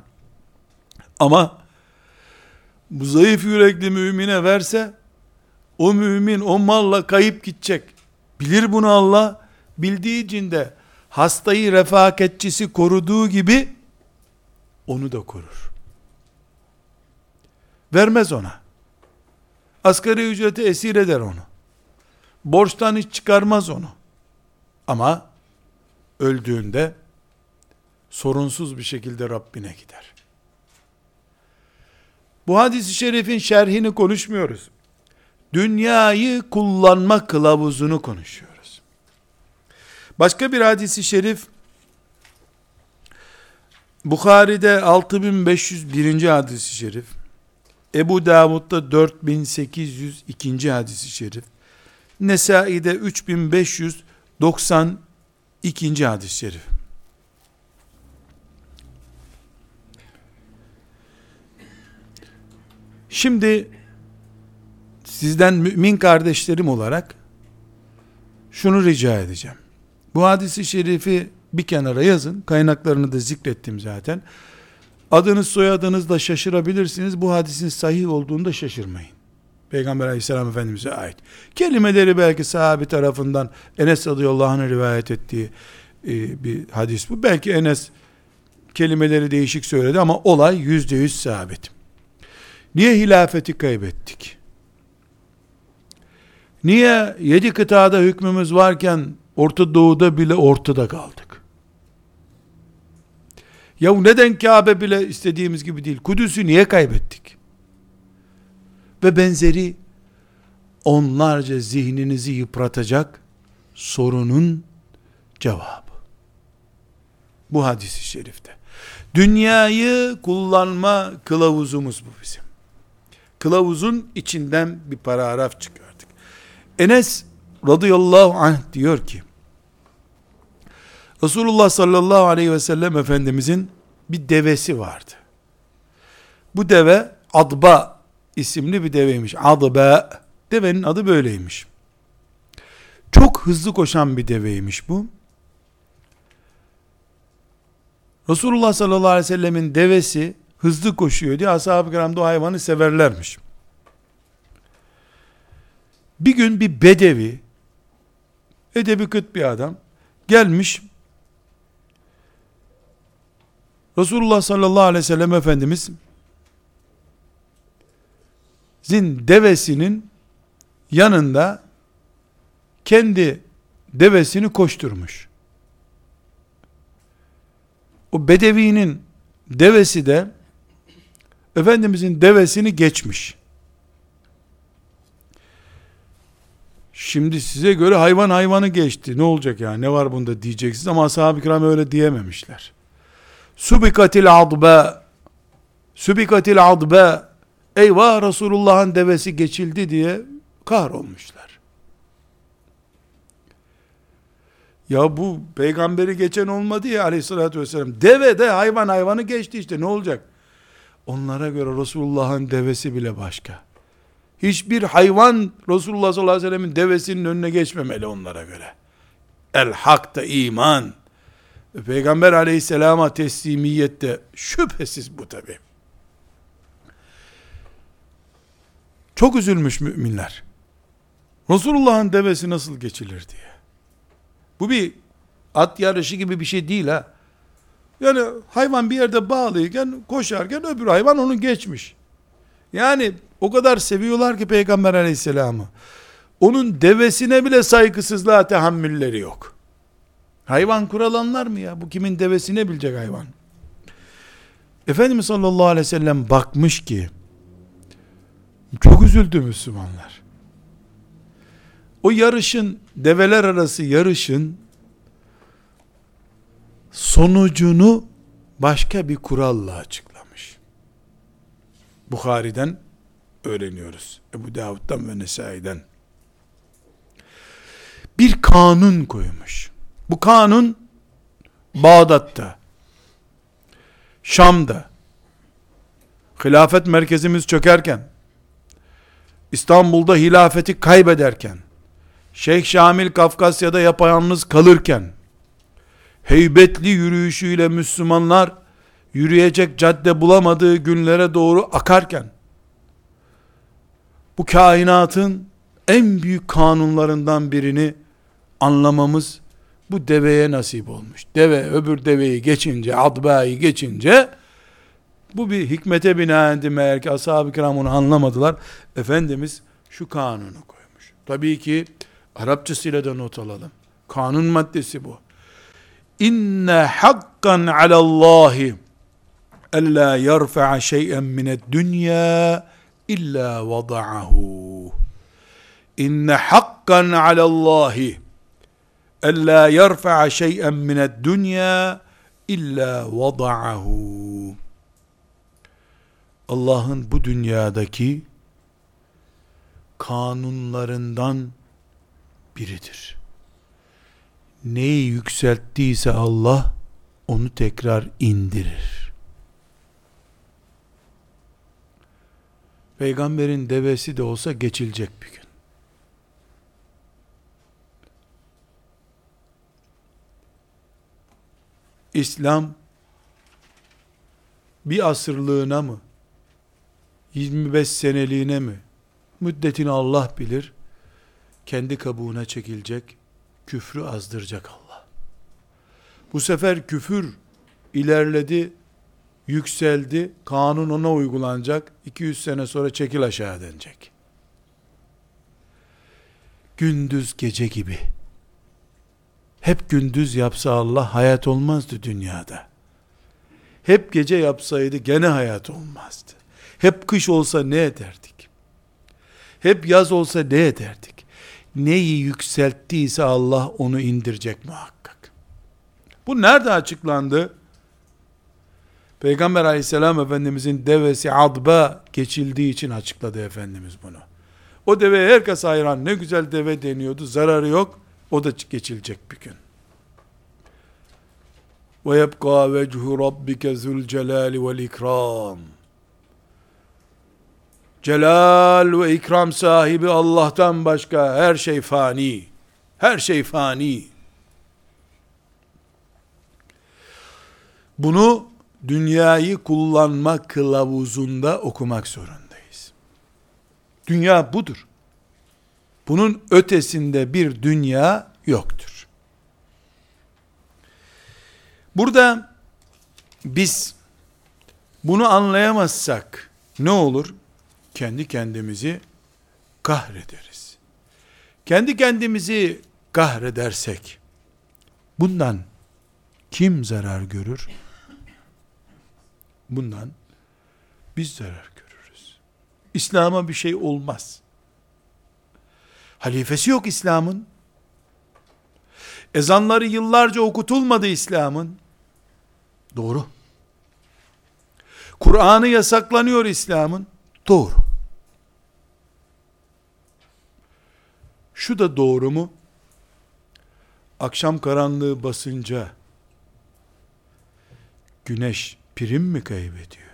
Ama bu zayıf yürekli mümine verse o mümin o malla kayıp gidecek. Bilir bunu Allah. Bildiği için de hastayı refakatçisi koruduğu gibi onu da korur. Vermez ona. Asgari ücreti esir eder onu. Borçtan hiç çıkarmaz onu. Ama öldüğünde sorunsuz bir şekilde Rabbine gider. Bu hadis-i şerifin şerhini konuşmuyoruz. Dünyayı kullanma kılavuzunu konuşuyoruz. Başka bir hadisi şerif Bukhari'de 6501. hadisi şerif Ebu Davud'da 4802. hadisi şerif Nesai'de 3592. hadis-i şerif. Şimdi sizden mümin kardeşlerim olarak şunu rica edeceğim. Bu hadisi şerifi bir kenara yazın. Kaynaklarını da zikrettim zaten. Adınız soyadınız da şaşırabilirsiniz. Bu hadisin sahih olduğunda şaşırmayın. Peygamber aleyhisselam efendimize ait. Kelimeleri belki sahabi tarafından Enes radıyallahu anh'a rivayet ettiği e, bir hadis bu. Belki Enes kelimeleri değişik söyledi ama olay yüzde yüz sabit. Niye hilafeti kaybettik? Niye yedi kıtada hükmümüz varken Orta Doğu'da bile ortada kaldık? Ya neden Kabe bile istediğimiz gibi değil? Kudüs'ü niye kaybettik? Ve benzeri onlarca zihninizi yıpratacak sorunun cevabı. Bu hadisi şerifte. Dünyayı kullanma kılavuzumuz bu bizim. Kılavuzun içinden bir paragraf çıkardık. Enes radıyallahu anh diyor ki, Resulullah sallallahu aleyhi ve sellem Efendimizin bir devesi vardı. Bu deve Adba isimli bir deveymiş. Adba. Devenin adı böyleymiş. Çok hızlı koşan bir deveymiş bu. Resulullah sallallahu aleyhi ve sellemin devesi hızlı koşuyor diye ashab-ı kiram da hayvanı severlermiş. Bir gün bir bedevi, edebi kıt bir adam, gelmiş, Resulullah sallallahu aleyhi ve sellem Efendimiz, zin devesinin yanında kendi devesini koşturmuş. O bedevinin devesi de Efendimizin devesini geçmiş. Şimdi size göre hayvan hayvanı geçti. Ne olacak yani? Ne var bunda diyeceksiniz ama ashab-ı kiram öyle diyememişler. Subikatil adba Subikatil adba Eyvah Resulullah'ın devesi geçildi diye kahrolmuşlar. Ya bu peygamberi geçen olmadı ya aleyhissalatü vesselam. Deve de hayvan hayvanı geçti işte ne olacak? Onlara göre Resulullah'ın devesi bile başka. Hiçbir hayvan Resulullah sallallahu aleyhi ve sellemin devesinin önüne geçmemeli onlara göre. El hak da iman. Peygamber aleyhisselama teslimiyette şüphesiz bu tabi. Çok üzülmüş müminler. Resulullah'ın devesi nasıl geçilir diye. Bu bir at yarışı gibi bir şey değil ha. Yani hayvan bir yerde bağlıyken koşarken öbür hayvan onu geçmiş. Yani o kadar seviyorlar ki Peygamber aleyhisselamı. Onun devesine bile saygısızlığa tahammülleri yok. Hayvan kuralanlar mı ya? Bu kimin devesine bilecek hayvan? Efendimiz sallallahu aleyhi ve sellem bakmış ki çok üzüldü Müslümanlar. O yarışın, develer arası yarışın sonucunu başka bir kuralla açıklamış. Bukhari'den öğreniyoruz. Ebu Davud'dan ve Nesai'den. Bir kanun koymuş. Bu kanun Bağdat'ta, Şam'da, hilafet merkezimiz çökerken, İstanbul'da hilafeti kaybederken, Şeyh Şamil Kafkasya'da yapayalnız kalırken, heybetli yürüyüşüyle Müslümanlar, yürüyecek cadde bulamadığı günlere doğru akarken, bu kainatın en büyük kanunlarından birini anlamamız bu deveye nasip olmuş. Deve öbür deveyi geçince, adbayı geçince bu bir hikmete binaendi meğer ki ashab-ı kiram onu anlamadılar. Efendimiz şu kanunu koymuş. Tabii ki Arapçasıyla da not alalım. Kanun maddesi bu. İnne hakkan alallahi ella yerfa'a şey'en mined dünya illa vada'ahu. İnne hakkan alallahi ella yerfa'a şey'en mined dünya illa vada'ahu. Allah'ın bu dünyadaki kanunlarından biridir. Neyi yükselttiyse Allah onu tekrar indirir. Peygamberin devesi de olsa geçilecek bir gün. İslam bir asırlığına mı 25 seneliğine mi müddetini Allah bilir kendi kabuğuna çekilecek küfrü azdıracak Allah bu sefer küfür ilerledi yükseldi kanun ona uygulanacak 200 sene sonra çekil aşağı denecek gündüz gece gibi hep gündüz yapsa Allah hayat olmazdı dünyada. Hep gece yapsaydı gene hayat olmazdı. Hep kış olsa ne ederdik? Hep yaz olsa ne ederdik? Neyi yükselttiyse Allah onu indirecek muhakkak. Bu nerede açıklandı? Peygamber aleyhisselam efendimizin devesi adba geçildiği için açıkladı Efendimiz bunu. O deveye herkes hayran ne güzel deve deniyordu zararı yok o da geçilecek bir gün. Ve yebqa vechu rabbike zul celali vel ikram. Celal ve ikram sahibi Allah'tan başka her şey fani. Her şey fani. Bunu dünyayı kullanma kılavuzunda okumak zorundayız. Dünya budur. Bunun ötesinde bir dünya yoktur. Burada biz bunu anlayamazsak ne olur? Kendi kendimizi kahrederiz. Kendi kendimizi kahredersek bundan kim zarar görür? Bundan biz zarar görürüz. İslam'a bir şey olmaz. Halifesi yok İslam'ın. Ezanları yıllarca okutulmadı İslam'ın. Doğru. Kur'an'ı yasaklanıyor İslam'ın. Doğru. Şu da doğru mu? Akşam karanlığı basınca güneş prim mi kaybediyor?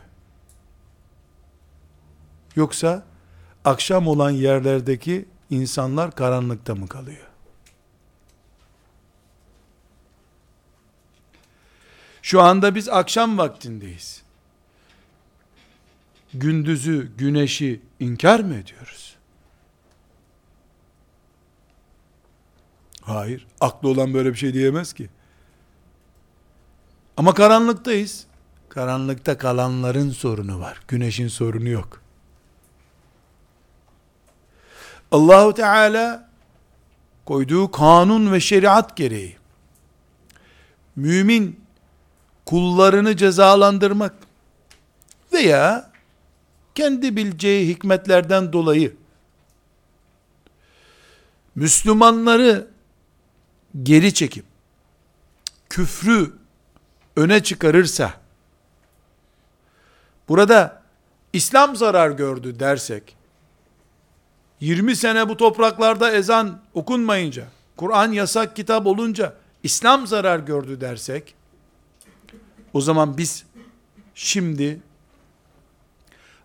Yoksa akşam olan yerlerdeki insanlar karanlıkta mı kalıyor? Şu anda biz akşam vaktindeyiz. Gündüzü, güneşi inkar mı ediyoruz? Hayır. Aklı olan böyle bir şey diyemez ki. Ama karanlıktayız. Karanlıkta kalanların sorunu var. Güneşin sorunu yok. Allahu Teala koyduğu kanun ve şeriat gereği mümin kullarını cezalandırmak veya kendi bileceği hikmetlerden dolayı Müslümanları geri çekip küfrü öne çıkarırsa burada İslam zarar gördü dersek 20 sene bu topraklarda ezan okunmayınca Kur'an yasak kitap olunca İslam zarar gördü dersek o zaman biz şimdi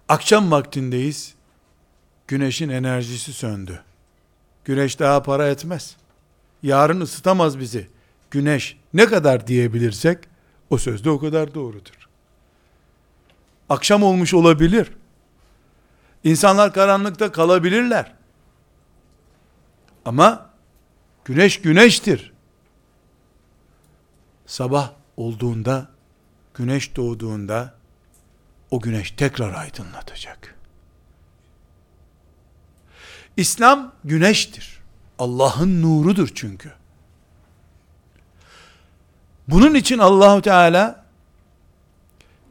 akşam vaktindeyiz. Güneşin enerjisi söndü. Güneş daha para etmez. Yarın ısıtamaz bizi. Güneş ne kadar diyebilirsek o söz de o kadar doğrudur. Akşam olmuş olabilir. İnsanlar karanlıkta kalabilirler. Ama güneş güneştir. Sabah olduğunda, güneş doğduğunda o güneş tekrar aydınlatacak. İslam güneştir. Allah'ın nurudur çünkü. Bunun için Allahu Teala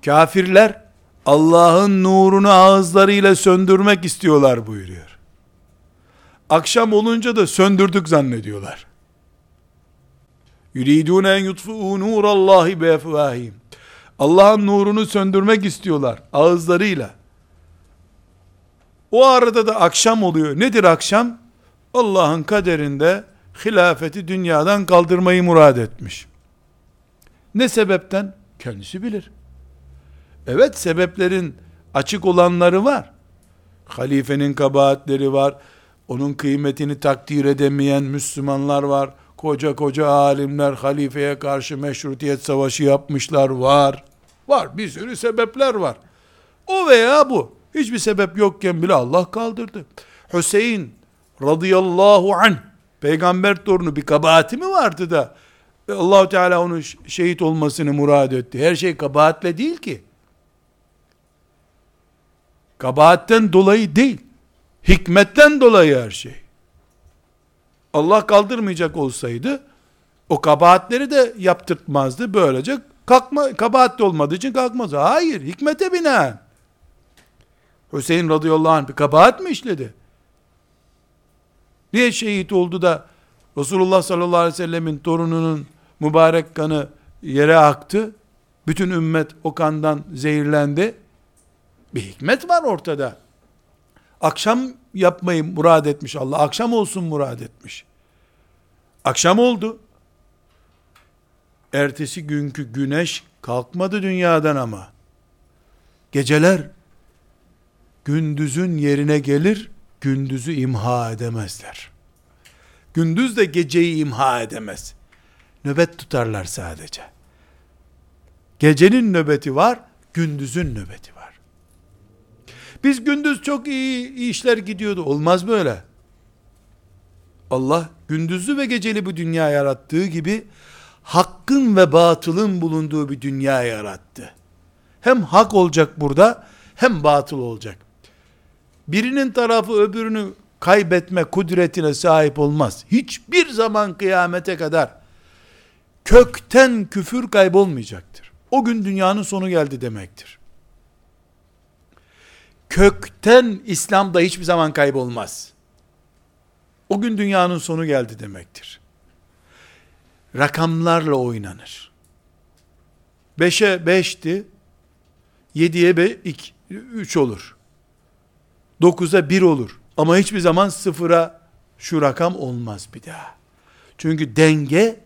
kafirler Allah'ın nurunu ağızlarıyla söndürmek istiyorlar buyuruyor. Akşam olunca da söndürdük zannediyorlar. Yuridun en yutfu nurallahi bi Allah'ın nurunu söndürmek istiyorlar ağızlarıyla. O arada da akşam oluyor. Nedir akşam? Allah'ın kaderinde hilafeti dünyadan kaldırmayı murad etmiş. Ne sebepten? Kendisi bilir. Evet sebeplerin açık olanları var. Halifenin kabahatleri var. Onun kıymetini takdir edemeyen Müslümanlar var. Koca koca alimler halifeye karşı meşrutiyet savaşı yapmışlar var. Var bir sürü sebepler var. O veya bu. Hiçbir sebep yokken bile Allah kaldırdı. Hüseyin radıyallahu anh peygamber torunu bir kabahati mi vardı da Allahu Teala onun şehit olmasını murad etti. Her şey kabahatle değil ki. Kabahatten dolayı değil. Hikmetten dolayı her şey. Allah kaldırmayacak olsaydı o kabahatleri de yaptırtmazdı. Böylece kalkma, kabahat olmadığı için kalkmaz. Hayır, hikmete binaen. Hüseyin radıyallahu anh bir kabahat mi işledi? Niye şehit oldu da Resulullah sallallahu aleyhi ve sellemin torununun mübarek kanı yere aktı? Bütün ümmet o kandan zehirlendi. Bir hikmet var ortada. Akşam yapmayı murad etmiş Allah. Akşam olsun murad etmiş. Akşam oldu. Ertesi günkü güneş kalkmadı dünyadan ama. Geceler gündüzün yerine gelir, gündüzü imha edemezler. Gündüz de geceyi imha edemez. Nöbet tutarlar sadece. Gecenin nöbeti var, gündüzün nöbeti var. Biz gündüz çok iyi işler gidiyordu. Olmaz böyle. Allah gündüzlü ve geceli bu dünya yarattığı gibi hakkın ve batılın bulunduğu bir dünya yarattı. Hem hak olacak burada hem batıl olacak. Birinin tarafı öbürünü kaybetme kudretine sahip olmaz. Hiçbir zaman kıyamete kadar kökten küfür kaybolmayacaktır. O gün dünyanın sonu geldi demektir kökten İslam'da hiçbir zaman kaybolmaz. O gün dünyanın sonu geldi demektir. Rakamlarla oynanır. Beşe beşti, yediye be, iki, üç olur. Dokuza bir olur. Ama hiçbir zaman sıfıra şu rakam olmaz bir daha. Çünkü denge,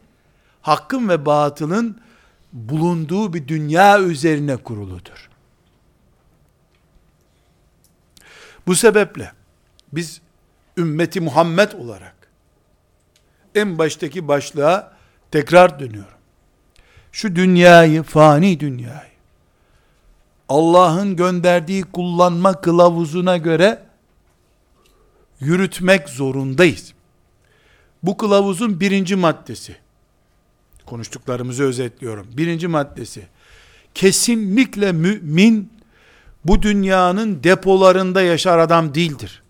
hakkın ve batılın bulunduğu bir dünya üzerine kuruludur. Bu sebeple biz ümmeti Muhammed olarak en baştaki başlığa tekrar dönüyorum. şu dünyayı, fani dünyayı, Allah'ın gönderdiği kullanma kılavuzuna göre yürütmek zorundayız. Bu kılavuzun birinci maddesi, konuştuklarımızı özetliyorum. Birinci maddesi, kesinlikle mümin, bu dünyanın depolarında yaşar adam değildir.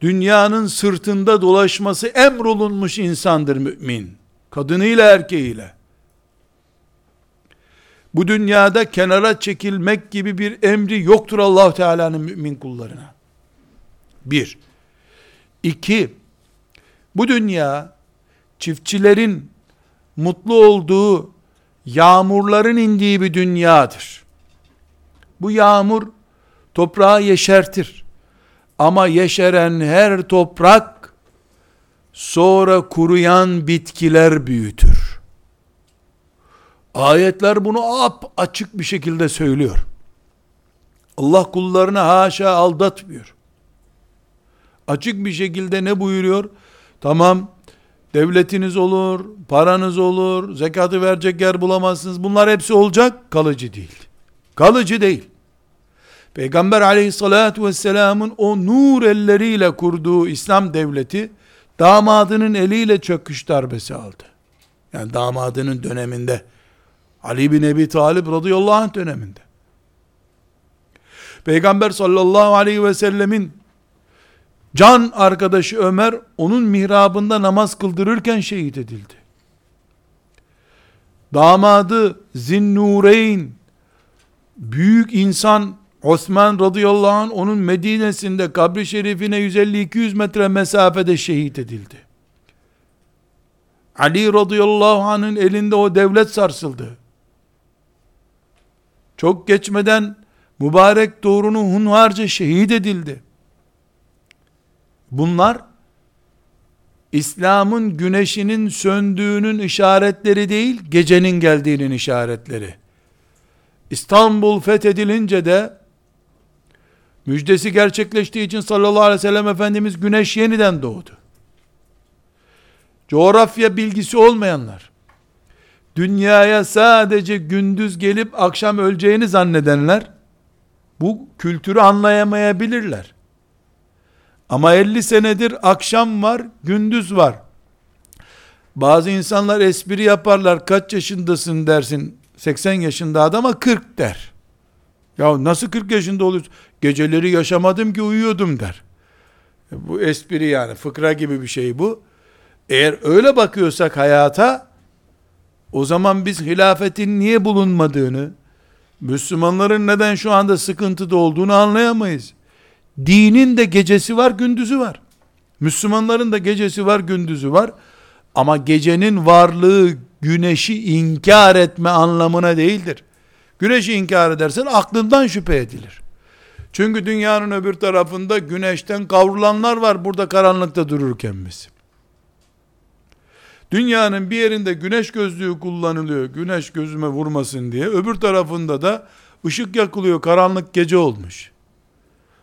Dünyanın sırtında dolaşması emrolunmuş insandır mümin. Kadınıyla erkeğiyle. Bu dünyada kenara çekilmek gibi bir emri yoktur allah Teala'nın mümin kullarına. Bir. İki. Bu dünya çiftçilerin mutlu olduğu yağmurların indiği bir dünyadır. Bu yağmur toprağı yeşertir. Ama yeşeren her toprak sonra kuruyan bitkiler büyütür. Ayetler bunu ap açık bir şekilde söylüyor. Allah kullarını haşa aldatmıyor. Açık bir şekilde ne buyuruyor? Tamam, devletiniz olur, paranız olur, zekatı verecek yer bulamazsınız. Bunlar hepsi olacak, kalıcı değil. Kalıcı değil. Peygamber aleyhissalatü vesselamın o nur elleriyle kurduğu İslam devleti, damadının eliyle çöküş darbesi aldı. Yani damadının döneminde, Ali bin Ebi Talib radıyallahu anh döneminde. Peygamber sallallahu aleyhi ve sellemin can arkadaşı Ömer onun mihrabında namaz kıldırırken şehit edildi. Damadı Zinnureyn büyük insan Osman radıyallahu anh onun Medine'sinde kabri şerifine 150-200 metre mesafede şehit edildi. Ali radıyallahu anh'ın elinde o devlet sarsıldı. Çok geçmeden mübarek doğrunu hunharca şehit edildi. Bunlar İslam'ın güneşinin söndüğünün işaretleri değil, gecenin geldiğinin işaretleri. İstanbul fethedilince de müjdesi gerçekleştiği için sallallahu aleyhi ve sellem Efendimiz güneş yeniden doğdu. Coğrafya bilgisi olmayanlar, dünyaya sadece gündüz gelip akşam öleceğini zannedenler, bu kültürü anlayamayabilirler. Ama 50 senedir akşam var, gündüz var. Bazı insanlar espri yaparlar, kaç yaşındasın dersin, 80 yaşında adama 40 der. Ya nasıl 40 yaşında oluyorsun? Geceleri yaşamadım ki uyuyordum der. E, bu espri yani fıkra gibi bir şey bu. Eğer öyle bakıyorsak hayata o zaman biz hilafetin niye bulunmadığını, Müslümanların neden şu anda sıkıntıda olduğunu anlayamayız. Dinin de gecesi var, gündüzü var. Müslümanların da gecesi var, gündüzü var. Ama gecenin varlığı güneşi inkar etme anlamına değildir. Güneşi inkar edersen aklından şüphe edilir. Çünkü dünyanın öbür tarafında güneşten kavrulanlar var burada karanlıkta dururken biz. Dünyanın bir yerinde güneş gözlüğü kullanılıyor. Güneş gözüme vurmasın diye. Öbür tarafında da ışık yakılıyor. Karanlık gece olmuş.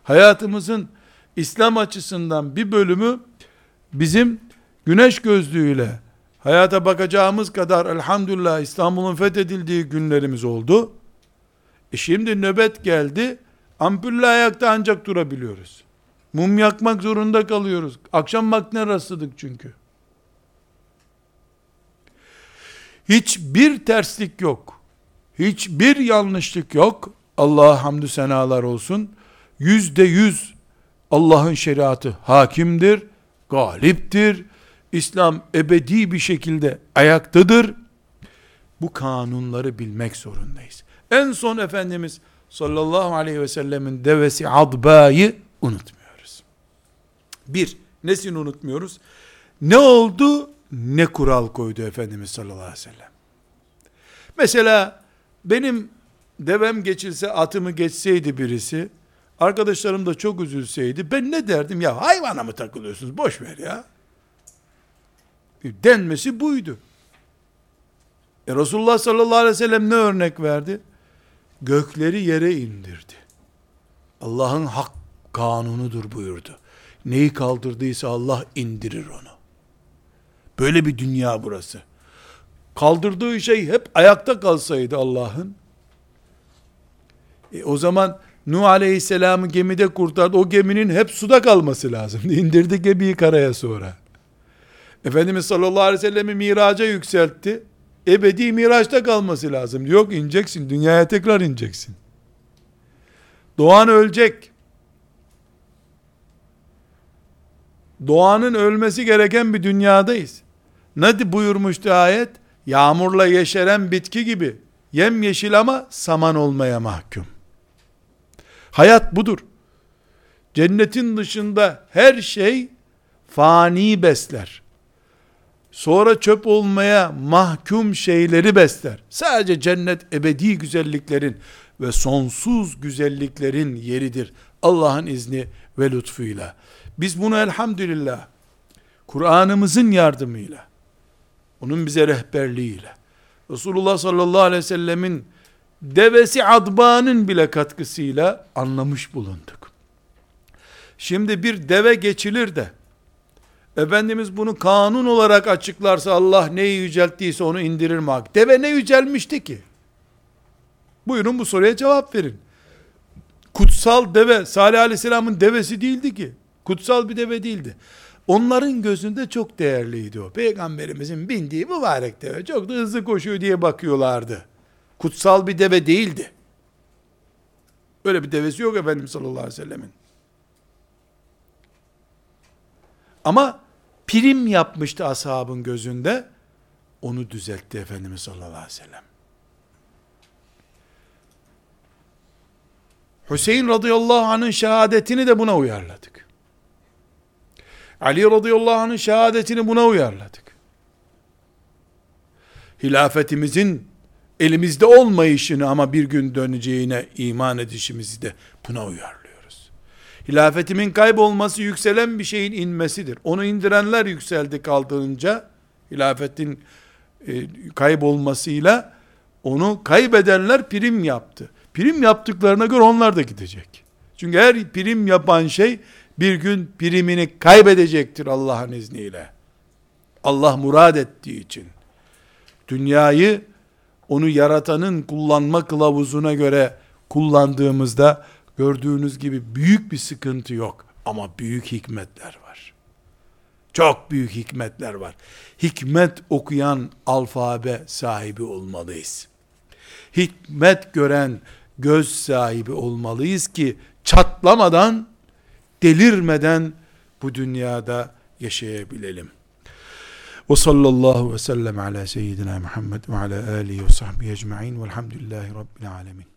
Hayatımızın İslam açısından bir bölümü bizim güneş gözlüğüyle hayata bakacağımız kadar elhamdülillah İstanbul'un fethedildiği günlerimiz oldu. E şimdi nöbet geldi. Ampulle ayakta ancak durabiliyoruz. Mum yakmak zorunda kalıyoruz. Akşam vaktine rastladık çünkü. Hiçbir terslik yok. Hiçbir yanlışlık yok. Allah'a hamdü senalar olsun. Yüzde yüz Allah'ın şeriatı hakimdir, galiptir. İslam ebedi bir şekilde ayaktadır. Bu kanunları bilmek zorundayız. En son Efendimiz sallallahu aleyhi ve sellemin devesi adbayı unutmuyoruz. Bir, nesini unutmuyoruz? Ne oldu? Ne kural koydu Efendimiz sallallahu aleyhi ve sellem? Mesela benim devem geçilse atımı geçseydi birisi, arkadaşlarım da çok üzülseydi, ben ne derdim? Ya hayvana mı takılıyorsunuz? Boş ver ya. Denmesi buydu. E Resulullah sallallahu aleyhi ve sellem ne örnek verdi? Gökleri yere indirdi. Allah'ın hak kanunudur buyurdu. Neyi kaldırdıysa Allah indirir onu. Böyle bir dünya burası. kaldırdığı şey hep ayakta kalsaydı Allah'ın, e o zaman Nuh Aleyhisselam'ı gemide kurtardı. O geminin hep suda kalması lazım. [LAUGHS] İndirdi gemiyi karaya sonra. Efendimiz sallallahu aleyhi ve sellem'i miraca yükseltti. Ebedi miraçta kalması lazım. Yok ineceksin. Dünyaya tekrar ineceksin. Doğan ölecek. Doğanın ölmesi gereken bir dünyadayız. Ne buyurmuştu ayet? Yağmurla yeşeren bitki gibi. Yem yeşil ama saman olmaya mahkum. Hayat budur. Cennetin dışında her şey fani besler. Sonra çöp olmaya mahkum şeyleri besler. Sadece cennet ebedi güzelliklerin ve sonsuz güzelliklerin yeridir. Allah'ın izni ve lütfuyla. Biz bunu elhamdülillah Kur'an'ımızın yardımıyla, onun bize rehberliğiyle, Resulullah sallallahu aleyhi ve sellemin devesi adbanın bile katkısıyla anlamış bulunduk. Şimdi bir deve geçilir de, Efendimiz bunu kanun olarak açıklarsa Allah neyi yücelttiyse onu indirir mi? Deve ne yücelmişti ki? Buyurun bu soruya cevap verin. Kutsal deve, Salih Aleyhisselam'ın devesi değildi ki. Kutsal bir deve değildi. Onların gözünde çok değerliydi o. Peygamberimizin bindiği mübarek deve. Çok da hızlı koşuyor diye bakıyorlardı. Kutsal bir deve değildi. Öyle bir devesi yok Efendimiz sallallahu aleyhi ve sellemin. Ama prim yapmıştı ashabın gözünde. Onu düzeltti Efendimiz sallallahu aleyhi ve sellem. Hüseyin radıyallahu anh'ın şehadetini de buna uyarladık. Ali radıyallahu anh'ın şehadetini buna uyarladık. Hilafetimizin elimizde olmayışını ama bir gün döneceğine iman edişimizi de buna uyarlıyoruz. Hilafetimin kaybolması yükselen bir şeyin inmesidir. Onu indirenler yükseldi kaldırınca hilafetin e, kaybolmasıyla onu kaybedenler prim yaptı. Prim yaptıklarına göre onlar da gidecek. Çünkü her prim yapan şey bir gün primini kaybedecektir Allah'ın izniyle. Allah murad ettiği için. Dünyayı onu yaratanın kullanma kılavuzuna göre kullandığımızda gördüğünüz gibi büyük bir sıkıntı yok. Ama büyük hikmetler var. Çok büyük hikmetler var. Hikmet okuyan alfabe sahibi olmalıyız. Hikmet gören göz sahibi olmalıyız ki çatlamadan, delirmeden bu dünyada yaşayabilelim. Ve sallallahu ve sellem ala seyyidina Muhammed ve ala alihi ve sahbihi ecma'in velhamdülillahi rabbil alemin.